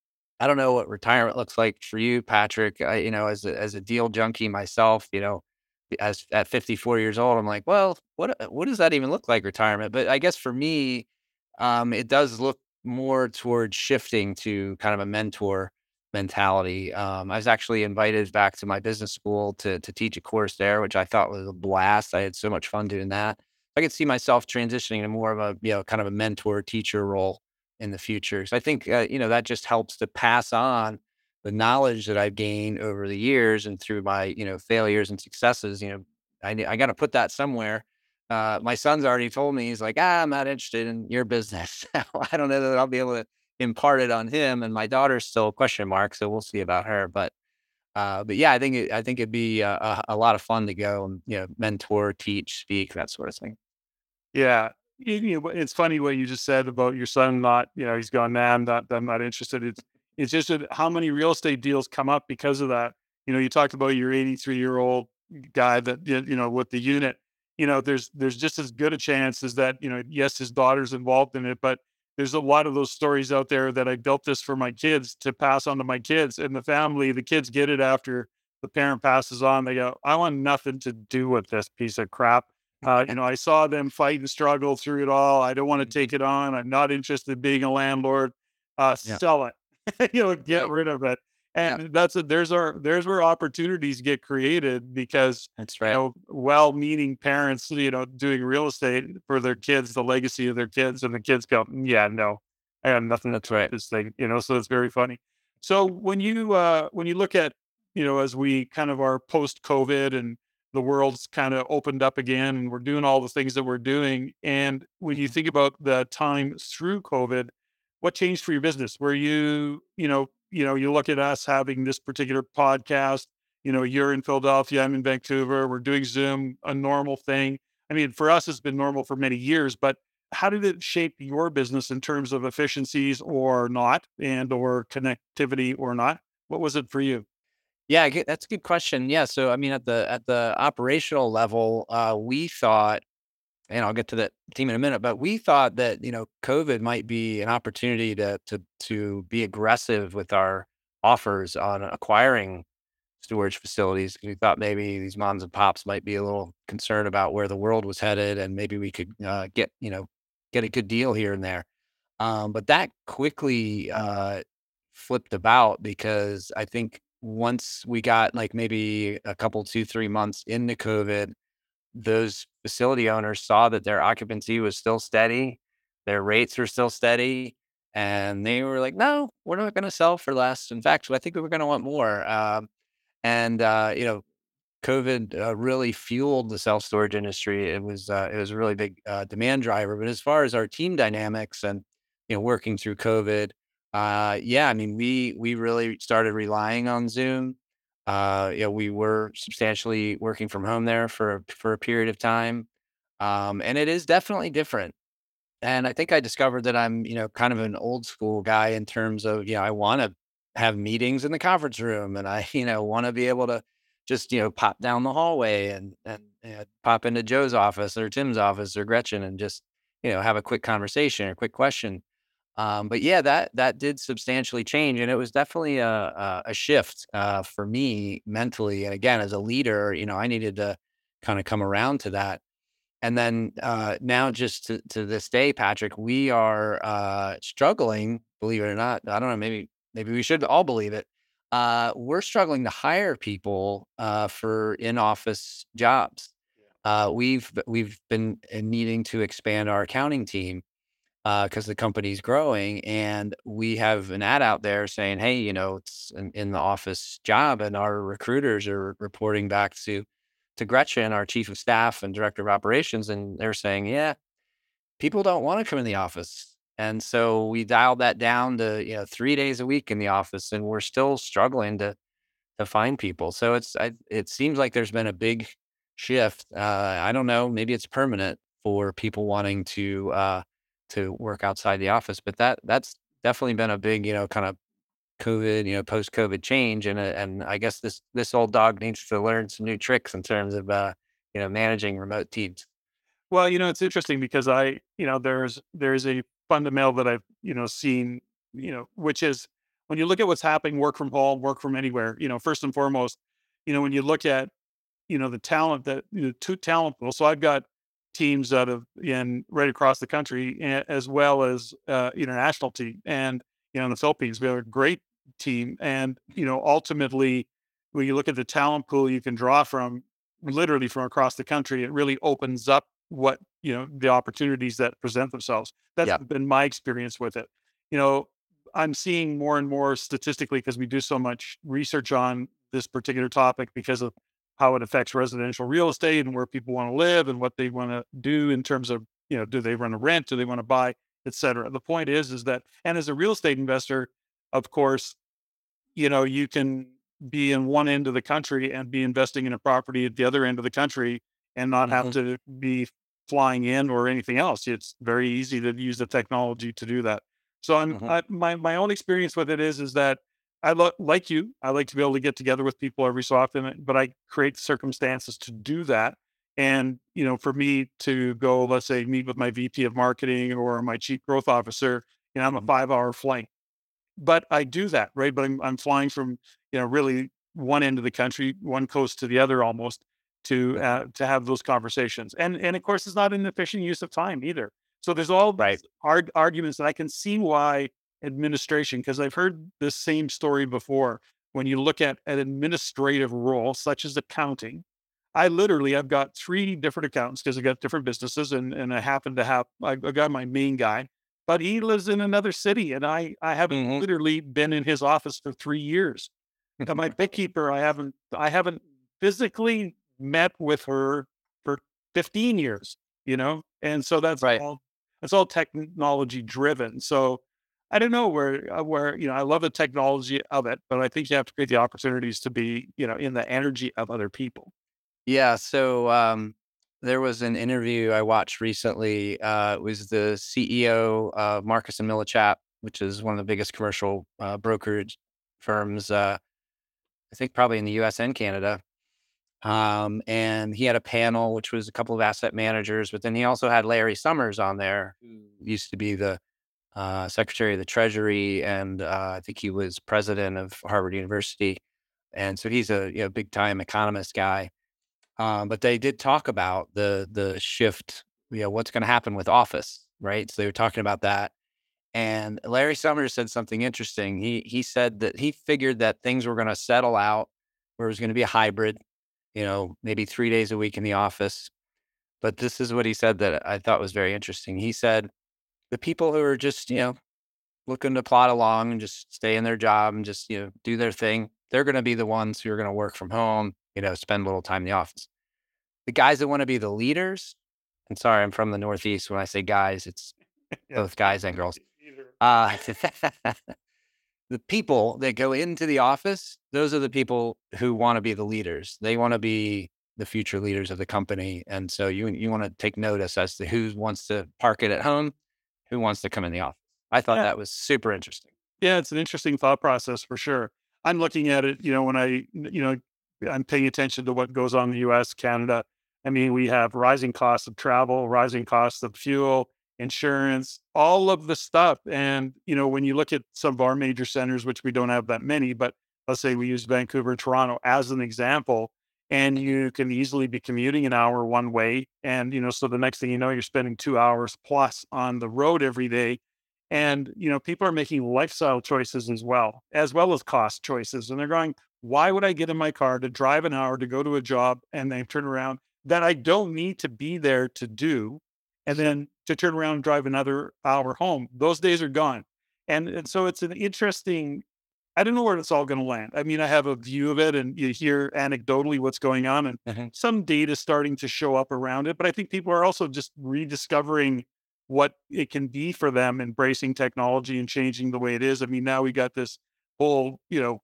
I don't know what retirement looks like for you, Patrick. I, you know, as a, as a deal junkie myself, you know, as at 54 years old, I'm like, well, what uh, what does that even look like retirement? But I guess for me, um, it does look more towards shifting to kind of a mentor mentality. Um, I was actually invited back to my business school to to teach a course there, which I thought was a blast. I had so much fun doing that. I could see myself transitioning to more of a you know kind of a mentor teacher role in the future. So I think uh, you know that just helps to pass on the knowledge that I've gained over the years and through my you know failures and successes. You know, I I got to put that somewhere. Uh, my son's already told me he's like, ah, I'm not interested in your business. I don't know that I'll be able to impart it on him. And my daughter's still a question mark, so we'll see about her. But uh, but yeah, I think it, I think it'd be a, a, lot of fun to go and you know mentor, teach, speak, that sort of thing. Yeah, you know, it's funny what you just said about your son not, you know, he's gone, nah, I'm not, I'm not interested. It's, it's just how many real estate deals come up because of that. You know, you talked about your 83 year old guy that, you know, with the unit, you know, there's, there's just as good a chance as that, you know, yes, his daughter's involved in it, but there's a lot of those stories out there that I built this for my kids to pass on to my kids and the family. The kids get it after the parent passes on. They go, I want nothing to do with this piece of crap. Uh, you know, I saw them fight and struggle through it all. I don't want to mm-hmm. take it on. I'm not interested in being a landlord. Uh, yeah. Sell it. you know, get rid of it. And yeah. that's a, there's our there's where opportunities get created because that's right. You know, well-meaning parents, you know, doing real estate for their kids, the legacy of their kids, and the kids go, mm, yeah, no, I have nothing. That's right. This thing, you know, so it's very funny. So when you uh when you look at you know as we kind of are post COVID and the world's kind of opened up again and we're doing all the things that we're doing. And when you mm-hmm. think about the time through COVID, what changed for your business? Were you, you know, you know, you look at us having this particular podcast, you know, you're in Philadelphia, I'm in Vancouver, we're doing Zoom, a normal thing. I mean, for us, it's been normal for many years, but how did it shape your business in terms of efficiencies or not, and or connectivity or not? What was it for you? Yeah, that's a good question. Yeah, so I mean, at the at the operational level, uh, we thought, and I'll get to that team in a minute, but we thought that you know COVID might be an opportunity to to to be aggressive with our offers on acquiring storage facilities. We thought maybe these moms and pops might be a little concerned about where the world was headed, and maybe we could uh, get you know get a good deal here and there. Um, but that quickly uh, flipped about because I think once we got like maybe a couple, two, three months into COVID, those facility owners saw that their occupancy was still steady, their rates were still steady, And they were like, no, we're not going to sell for less. In fact, I think we were going to want more. Um, and, uh, you know, COVID uh, really fueled the self storage industry. It was uh, it was a really big uh, demand driver. But as far as our team dynamics and you know working through COVID, uh, yeah, I mean we we really started relying on Zoom. Uh, you know, we were substantially working from home there for for a period of time, um, and it is definitely different. And I think I discovered that I'm you know kind of an old school guy in terms of you know I want to have meetings in the conference room, and I you know want to be able to just you know pop down the hallway and and pop into Joe's office or Tim's office or Gretchen and just you know have a quick conversation or quick question. Um, but yeah, that that did substantially change, and it was definitely a a, a shift uh, for me mentally. And again, as a leader, you know, I needed to kind of come around to that. And then uh, now, just to, to this day, Patrick, we are uh, struggling. Believe it or not, I don't know. Maybe maybe we should all believe it uh, we're struggling to hire people uh, for in-office jobs. Uh, we've we've been needing to expand our accounting team because uh, the company's growing, and we have an ad out there saying, "Hey, you know, it's an in the office job," and our recruiters are reporting back to to Gretchen, our chief of staff and director of operations, and they're saying, "Yeah, people don't want to come in the office. And so we dialed that down to, you know, three days a week in the office, and we're still struggling to to find people. So it's I, it seems like there's been a big shift. Uh, I don't know, maybe it's permanent for people wanting to uh, to work outside the office, but that that's definitely been a big, you know, kind of COVID, you know, post COVID change, and uh, and I guess this this old dog needs to learn some new tricks in terms of uh, you know managing remote teams. Well, you know, it's interesting because I, you know, there's there's a fundamental that I've, you know, seen, you know, which is when you look at what's happening, work from home, work from anywhere, you know, first and foremost, you know, when you look at, you know, the talent that, you know, two talent pool. So I've got teams out of in right across the country as well as uh, international team. And, you know, in the Philippines, we have a great team. And, you know, ultimately, when you look at the talent pool you can draw from literally from across the country, it really opens up what you know the opportunities that present themselves That's yeah. been my experience with it you know i'm seeing more and more statistically because we do so much research on this particular topic because of how it affects residential real estate and where people want to live and what they want to do in terms of you know do they want to rent do they want to buy etc the point is is that and as a real estate investor of course you know you can be in one end of the country and be investing in a property at the other end of the country and not have mm-hmm. to be flying in or anything else. It's very easy to use the technology to do that. So I'm mm-hmm. I, my my own experience with it is is that I lo- like you. I like to be able to get together with people every so often, but I create circumstances to do that. And you know, for me to go, let's say, meet with my VP of marketing or my chief growth officer, you know, I'm a mm-hmm. five hour flight, but I do that right. But I'm I'm flying from you know really one end of the country, one coast to the other almost, to uh, to have those conversations. And and of course, it's not an efficient use of time either. So there's all right. hard arguments, and I can see why administration, because I've heard this same story before. When you look at an administrative role, such as accounting, I literally I've got three different accountants because I got different businesses, and and I happen to have I, I got my main guy, but he lives in another city, and I I haven't mm-hmm. literally been in his office for three years. and my bookkeeper, I haven't I haven't physically met with her for 15 years, you know? And so that's right. all that's all technology driven. So I don't know where uh, where you know I love the technology of it, but I think you have to create the opportunities to be you know in the energy of other people. Yeah. So um, there was an interview I watched recently. Uh, it was the CEO uh, Marcus and Millichap, which is one of the biggest commercial uh, brokerage firms. Uh, I think probably in the U.S. and Canada. Um, and he had a panel, which was a couple of asset managers, but then he also had Larry Summers on there, who used to be the uh, Secretary of the Treasury, and uh, I think he was president of Harvard University. And so he's a you know, big time economist guy. Um, but they did talk about the the shift, you know, what's going to happen with Office, right? So they were talking about that. And Larry Summers said something interesting. He he said that he figured that things were going to settle out, where it was going to be a hybrid you know, maybe three days a week in the office. But this is what he said that I thought was very interesting. He said, the people who are just, you know, looking to plod along and just stay in their job and just you know do their thing, they're going to be the ones who are going to work from home. You know, spend a little time in the office. The guys that want to be the leaders, and sorry, I'm from the Northeast. When I say guys, it's both guys and girls. Uh, the people that go into the office, those are the people who want to be the leaders. They want to be the future leaders of the company. And so you you want to take notice as to who wants to park it at home, who wants to come in the office. I thought Yeah. that was super interesting. Yeah, it's an interesting thought process for sure. I'm looking at it, you know, when I, you know, I'm paying attention to what goes on in the US, Canada. I mean, we have rising costs of travel, rising costs of fuel, insurance, all of the stuff. And, you know, when you look at some of our major centers, which we don't have that many, but let's say we use Vancouver, Toronto as an example, and you can easily be commuting an hour one way. And, you know, so the next thing you know, you're spending two hours plus on the road every day and, you know, people are making lifestyle choices as well, as well as cost choices. And they're going, why would I get in my car to drive an hour to go to a job and then turn around that I don't need to be there to do? And then to turn around and drive another hour home. Those days are gone. And, and so it's an interesting, I don't know where it's all going to land. I mean, I have a view of it and you hear anecdotally what's going on and Mhm. some data starting to show up around it. But I think people are also just rediscovering what it can be for them embracing technology and changing the way it is. I mean, now we got this whole, you know,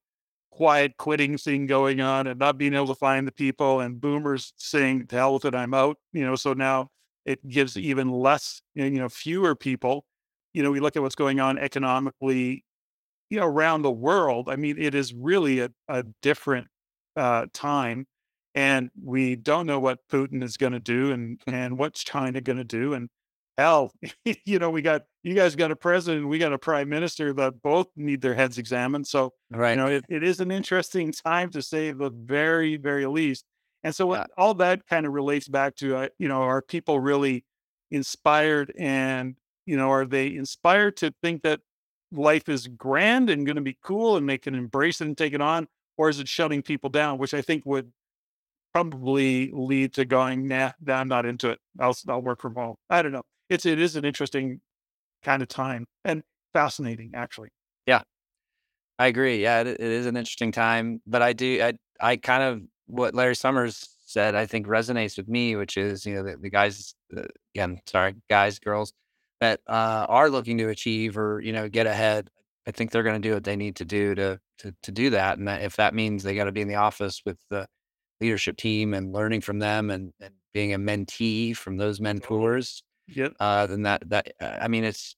quiet quitting thing going on and not being able to find the people and boomers saying, to hell with it, I'm out. You know, so now it gives even less, you know, fewer people. You know, we look at what's going on economically, you know, around the world. I mean, it is really a, a different uh, time. And we don't know what Putin is going to do and and what's China going to do. And hell, you know, we got you guys got a president, we got a prime minister that both need their heads examined. So Right. you know, it, it is an interesting time to say the very, very least. And so Yeah. all that kind of relates back to, uh, you know, are people really inspired and, you know, are they inspired to think that life is grand and going to be cool and they can embrace it and take it on? Or is it shutting people down, which I think would probably lead to going, nah, nah, I'm not into it. I'll, I'll work from home. I don't know. It's, it is an interesting kind of time and fascinating, actually. Yeah. I agree. Yeah, it, it is an interesting time, but I do, I, I kind of what Larry Summers said, I think resonates with me, which is, you know, the, the guys, uh, again, sorry, guys, girls that uh, are looking to achieve or, you know, get ahead. I think they're going to do what they need to do to, to, to do that. And that, if that means they got to be in the office with the leadership team and learning from them and, and being a mentee from those mentors, Yeah. uh, then that, that, uh, I mean, it's,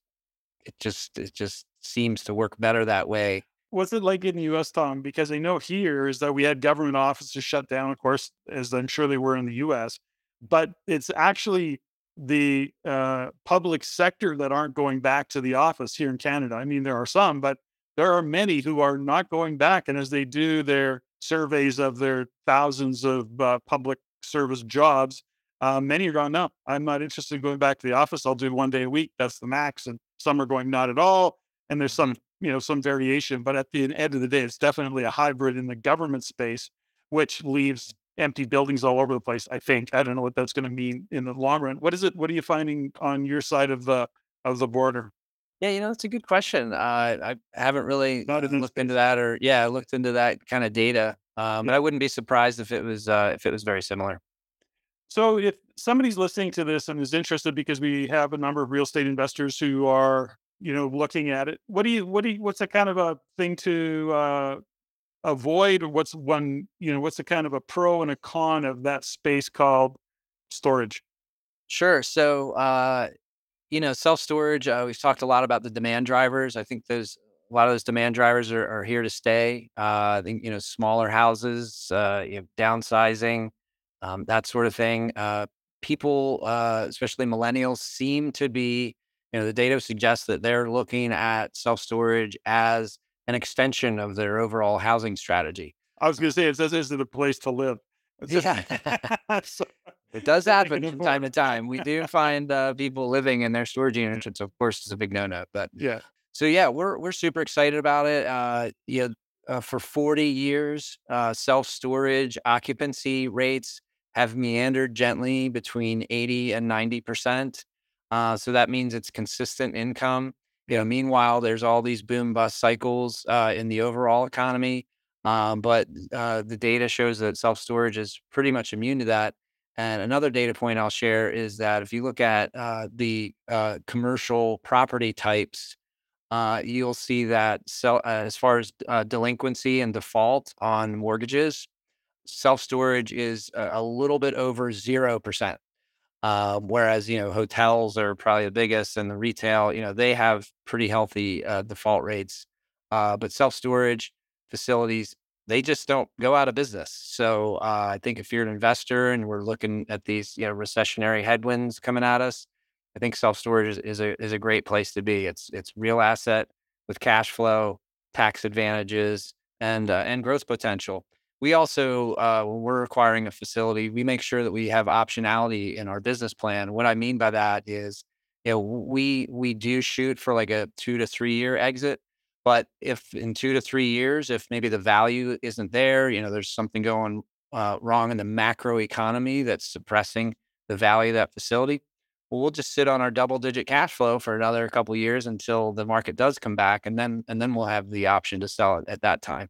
it just, it just seems to work better that way. What's it like in the US, Tom? Because I know here is that we had government offices shut down, of course, as I'm sure they were in the US, but it's actually the uh, public sector that aren't going back to the office here in Canada. I mean, there are some, but there are many who are not going back. And as they do their surveys of their thousands of uh, public service jobs, uh, many are going, no, I'm not interested in going back to the office. I'll do one day a week. That's the max. And some are going, not at all. And there's some you know some variation but at the end of the day it's definitely a hybrid in the government space which leaves empty buildings all over the place i think i don't know what that's going to mean in the long run what is it what are you finding on your side of the of the border Yeah, you know, that's a good question. Uh, I haven't really Not in uh, looked into that, or yeah, looked into that kind of data. Um, but I wouldn't be surprised if it was uh, if it was very similar. so if somebody's listening to this and is interested because we have a number of real estate investors who are you know looking at it what do you what do you what's a kind of a thing to uh avoid what's one you know what's the kind of a pro and a con of that space called storage Sure. So, uh, you know, self storage. Uh, we've talked a lot about the demand drivers. I think those a lot of those demand drivers are, are here to stay. Uh, I think you know, smaller houses, uh, you know, downsizing, um, that sort of thing. Uh, people, uh, especially millennials, seem to be. You know, the data suggests that they're looking at self storage as an extension of their overall housing strategy. I was going to say, it says, is it a place to live? Just- Yeah. So- It does happen from time to time. We do find uh, people living in their storage units, which of course is a big no-no. But yeah. so yeah, we're we're super excited about it. Uh, you know, uh, for 40 years, uh, self-storage occupancy rates have meandered gently between 80 and 90 percent. Uh, so that means it's consistent income. You know, meanwhile, there's all these boom bust cycles uh, in the overall economy. Um, but uh, the data shows that self storage is pretty much immune to that. And another data point I'll share is that if you look at uh, the uh, commercial property types, uh, you'll see that so, uh, as far as delinquency and default on mortgages, self storage is a, a, little bit over 0%. Um, whereas, you know, hotels are probably the biggest and the retail, you know, they have pretty healthy uh, default rates. Uh, but self storage facilities, they just don't go out of business. So uh, I think if you're an investor and we're looking at these, you know, recessionary headwinds coming at us, I think self storage is, is, a is a great place to be. It's it's real asset with cash flow, tax advantages, and uh, and growth potential. We also, uh, when we're acquiring a facility, we make sure that we have optionality in our business plan. What I mean by that is, you know, we we do shoot for like a two to three year exit, but if in two to three years, if maybe the value isn't there, you know, there's something going uh, wrong in the macro economy that's suppressing the value of that facility, well, we'll just sit on our double digit cash flow for another couple years until the market does come back, and then and then we'll have the option to sell it at that time.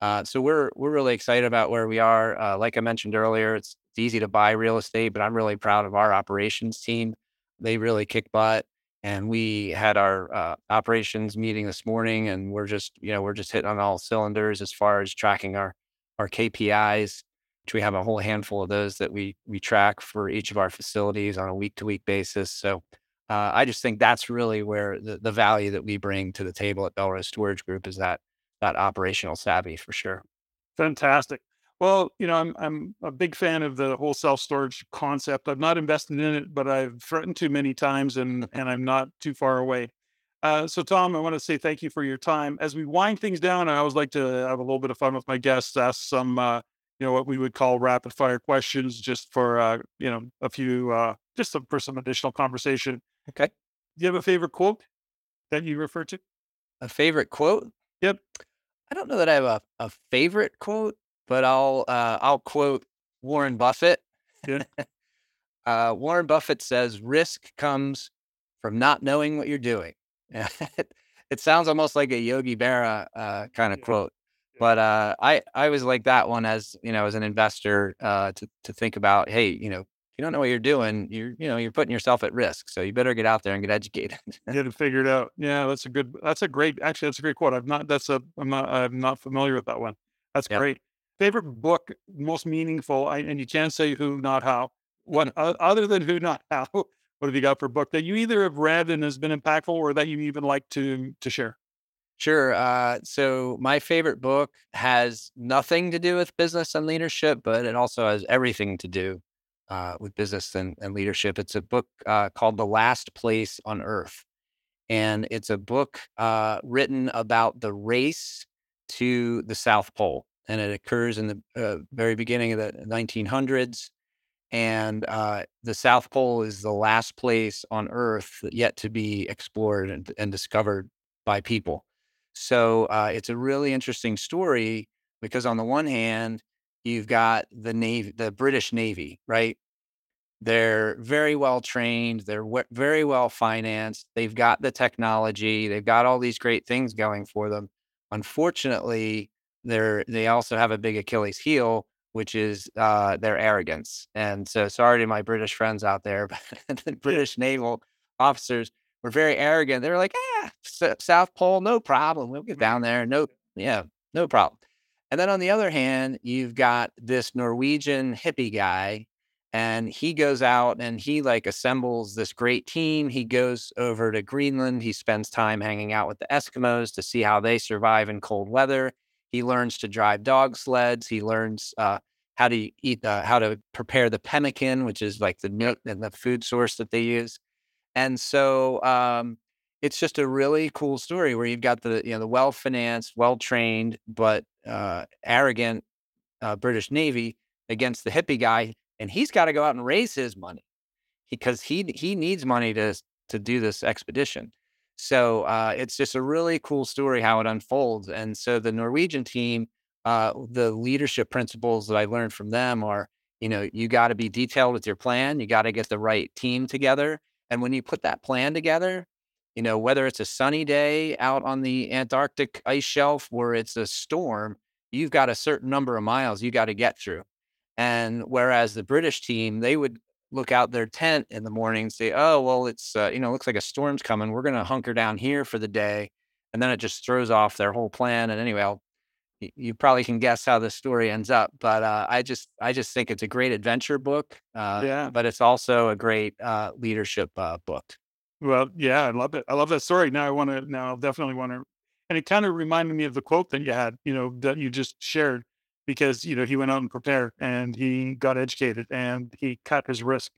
Uh, so we're we're really excited about where we are. Uh, like I mentioned earlier, it's, it's easy to buy real estate, but I'm really proud of our operations team. They really kick butt, and we had our uh, operations meeting this morning, and we're just you know we're just hitting on all cylinders as far as tracking our our KPIs which we have a whole handful of those that we we track for each of our facilities on a week to week basis. So uh, I just think that's really where the, the value that we bring to the table at Belrose Storage Group is that that operational savvy for sure. Fantastic. Well, you know, I'm I'm a big fan of the whole self storage concept. I've not invested in it, but I've threatened too many times, and and I'm not too far away. Uh, so, Tom, I want to say thank you for your time. As we wind things down, I always like to have a little bit of fun with my guests, ask some uh, you know what we would call rapid fire questions just for uh, you know a few uh, just some, for some additional conversation. Okay. Do you have a favorite quote that you refer to? A favorite quote? Yep. I don't know that I have a, a favorite quote, but I'll uh, I'll quote Warren Buffett. Yeah. uh, Warren Buffett says, "Risk comes from not knowing what you're doing." it sounds almost like a Yogi Berra uh, kind of yeah. quote, but uh, I I always like that one as you know as an investor uh, to to think about. Hey, you know, you don't know what you're doing, you're you know you're putting yourself at risk. So you better get out there and get educated. get it figured out. Yeah, that's a good. That's a great. Actually, that's a great quote. I've not. That's a. I'm not. I'm not familiar with that one. That's yep. great. Favorite book, most meaningful, and you can't say who, not how. One other than who, not how. What have you got for a book that you either have read and has been impactful, or that you even like to to share? Sure. Uh, so my favorite book has nothing to do with business and leadership, but it also has everything to do uh, with business and, and, leadership. It's a book uh, called The Last Place on Earth. And it's a book uh, written about the race to the South Pole. And it occurs in the uh, very beginning of the 1900s. And uh, the South Pole is the last place on Earth yet to be explored and, and discovered by people. So uh, it's a really interesting story because on the one hand, you've got the Navy, the British Navy, right? They're very well trained. They're w- very well financed. They've got the technology. They've got all these great things going for them. Unfortunately, they're they also have a big Achilles heel, which is uh, their arrogance. And so, sorry to my British friends out there, but the British naval officers were very arrogant. They were like, "Ah, South Pole, no problem. We'll get down there. No, yeah, no problem." And then on the other hand, you've got this Norwegian hippie guy, and he goes out and he like assembles this great team. He goes over to Greenland. He spends time hanging out with the Eskimos to see how they survive in cold weather. He learns to drive dog sleds. He learns uh, how to eat, uh, how to prepare the pemmican, which is like the and the food source that they use. And so um, it's just a really cool story where you've got the you know the well financed, well trained, but uh, arrogant uh, British Navy against the hippie guy, and he's got to go out and raise his money because he he needs money to to do this expedition. So uh, it's just a really cool story how it unfolds. And so the Norwegian team, uh, the leadership principles that I learned from them are, you know, you got to be detailed with your plan. You got to get the right team together and when you put that plan together, you know, whether it's a sunny day out on the Antarctic ice shelf or it's a storm, you've got a certain number of miles you got to get through. And whereas the British team, they would look out their tent in the morning and say, "Oh, well, it's uh, you know, looks like a storm's coming. We're going to hunker down here for the day," and then it just throws off their whole plan. And anyway, I'll, you probably can guess how the story ends up. But uh, I just, I just think it's a great adventure book. Uh, Yeah. But it's also a great uh, leadership uh, book. Well, yeah, I love it. I love that story. Now I want to. Now I'll definitely want to. And it kind of reminded me of the quote that you had, you know, that you just shared, because you know he went out and prepared and he got educated and he cut his risk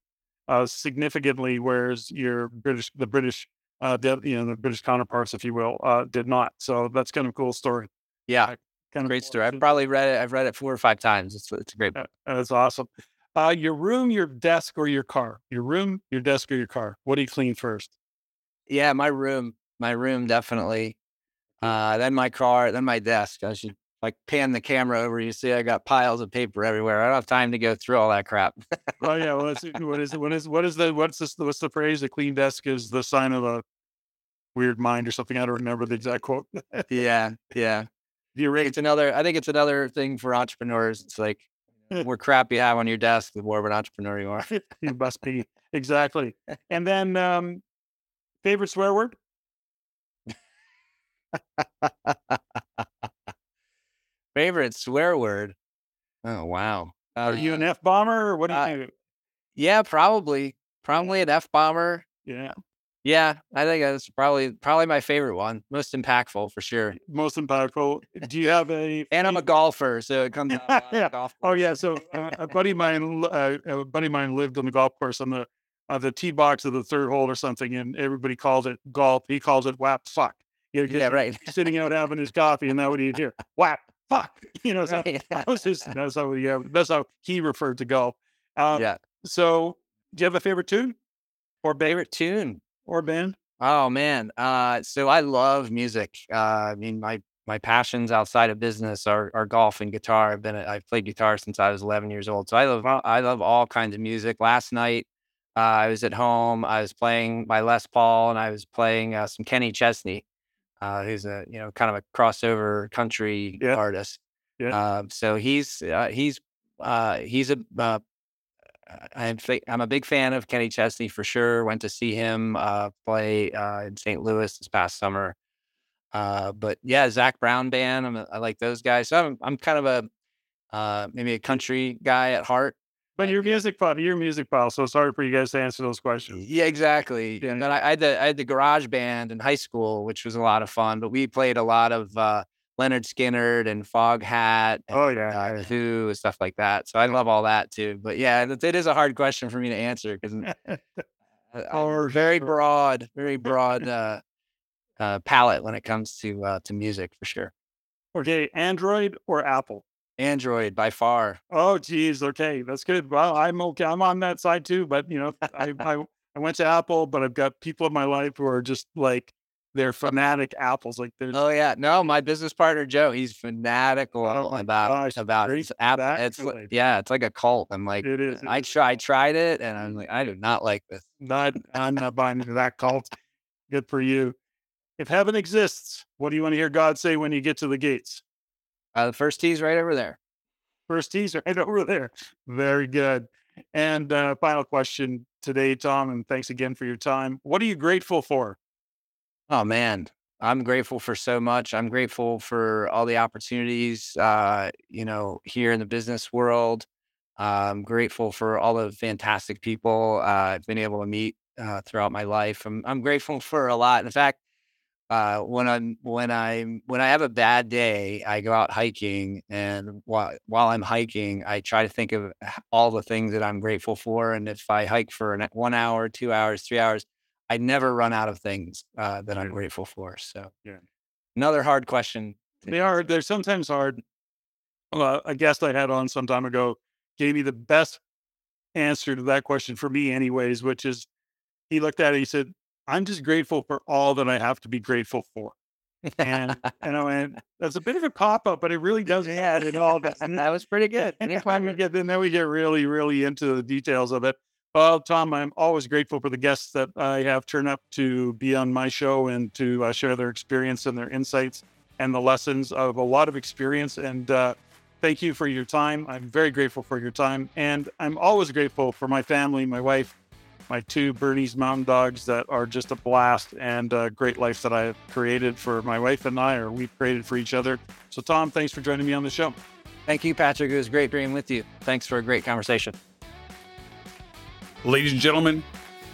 uh, significantly, whereas your British, the British, uh, did, you know, the British counterparts, if you will, uh, did not. So that's kind of a cool story. Yeah, Kind of great cool. story. I've probably read it. I've read it four or five times. It's it's a great book. Uh, That's awesome. Uh, your room, your desk, or your car? Your room, your desk, or your car? What do you clean first? Yeah, my room, my room definitely. Uh, then my car, then my desk. I should like pan the camera over. You see, I got piles of paper everywhere. I don't have time to go through all that crap. Oh yeah, what is it? What is? What is what is the what's this? What's the phrase? A clean desk is the sign of a weird mind or something. I don't remember the exact quote. yeah, yeah. the. It's another. I think it's another thing for entrepreneurs. It's like more crap you have on your desk, the more of an entrepreneur you are. you must be exactly. And then um, favorite swear word? Favorite swear word? Oh wow. Are Uh, you an F bomber or what do you uh, think? yeah, probably, probably an F bomber. Yeah, Yeah, I think that's probably probably my favorite one. Most impactful for sure. most impactful. Do you have a? And I'm a golfer, so it comes out Yeah. golf Oh yeah, so uh, a buddy of mine, uh, a buddy of mine lived on the golf course on the uh, the tee box of the third hole or something, and everybody calls it golf. He calls it whap fuck. You know, yeah, right. sitting out having his coffee, and that what he'd hear whap fuck. You know, so Right. that was his, that's how he, uh, that's how he referred to golf. Um, yeah. So, do you have a favorite tune or Favorite tune? Or band? Oh man. Uh, so I love music. Uh, I mean, my my passions outside of business are, are golf and guitar. I've been a- I've played guitar since I was 11 years old. So I love I love all kinds of music. Last night, uh, I was at home. I was playing my Les Paul and I was playing uh, some Kenny Chesney, uh, who's a you know kind of a crossover country Yeah. artist. Yeah. Uh, so he's uh, he's uh, he's a uh, I'm I'm a big fan of Kenny Chesney for sure. Went to see him uh, play uh, in St. Louis this past summer. Uh, but yeah, Zac Brown band. I'm a, I like those guys. So I'm I'm kind of a uh, maybe a country guy at heart. But your music file, your music file. So sorry for you guys to answer those questions. Yeah, exactly. Yeah. And I, I had the I had the garage band in high school, which was a lot of fun. But we played a lot of uh, Lynyrd Skynyrd and Foghat Oh yeah. uh, Who and stuff like that. So I love all that too. But yeah, it, it is a hard question for me to answer because Or very broad, very broad uh, uh, palette when it comes to uh, to music for sure. okay, Android or Apple? Android by far. Oh, geez. Okay, that's good. Well, I'm okay. I'm on that side too. But you know, I I, I went to Apple, but I've got people in my life who are just like they're fanatic apples. Like they're Oh yeah, no, my business partner Joe, he's fanatical Oh about gosh, about his. It's backstory. li- yeah, it's like a cult. I'm like, it is. it I try, I tried it, and I'm like, I do not like this. not. I'm not buying into that cult. Good for you. If heaven exists, what do you want to hear God say when you get to the gates? Uh, the first tee's right over there. First teaser right over there. Very good. And uh, final question today, Tom, and thanks again for your time. What are you grateful for? Oh man, I'm grateful for so much. I'm grateful for all the opportunities, uh, you know, here in the business world. I'm grateful for all the fantastic people uh, I've been able to meet uh, throughout my life. I'm I'm grateful for a lot. In fact, uh, when I'm when I'm when I have a bad day, I go out hiking, and while while I'm hiking, I try to think of all the things that I'm grateful for. And if I hike for an, one hour, two hours, three hours, I never run out of things uh, that I'm grateful for. So, Yeah. another hard question. They are. They're sometimes hard. Uh, a guest I had on some time ago gave me the best answer to that question for me, anyways. Which is, he looked at it. He said, "I'm just grateful for all that I have to be grateful for." And and I went, "That's a bit of a cop out, but it really does add it all." doesn't that was pretty good. And then we get then we get really, really into the details of it. Well, Tom, I'm always grateful for the guests that I have turned up to be on my show and to uh, share their experience and their insights and the lessons of a lot of experience. And uh, thank you for your time. I'm very grateful for your time. And I'm always grateful for my family, my wife, my two Bernese mountain dogs that are just a blast and a great life that I have created for my wife and I, or we've created for each other. So, Tom, thanks for joining me on the show. Thank you, Patrick. It was great being with you. Thanks for a great conversation. Ladies and gentlemen,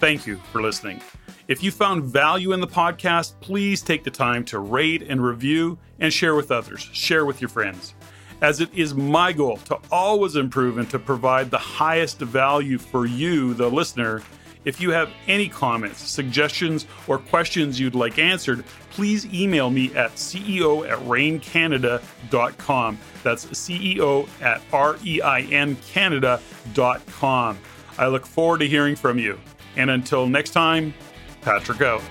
thank you for listening. If you found value in the podcast, please take the time to rate and review and share with others. Share with your friends. As it is my goal to always improve and to provide the highest value for you, the listener. If you have any comments, suggestions, or questions you'd like answered, please email me at ceo at reincanada.com. That's CEO at R I look forward to hearing from you. And until next time, Patrick out.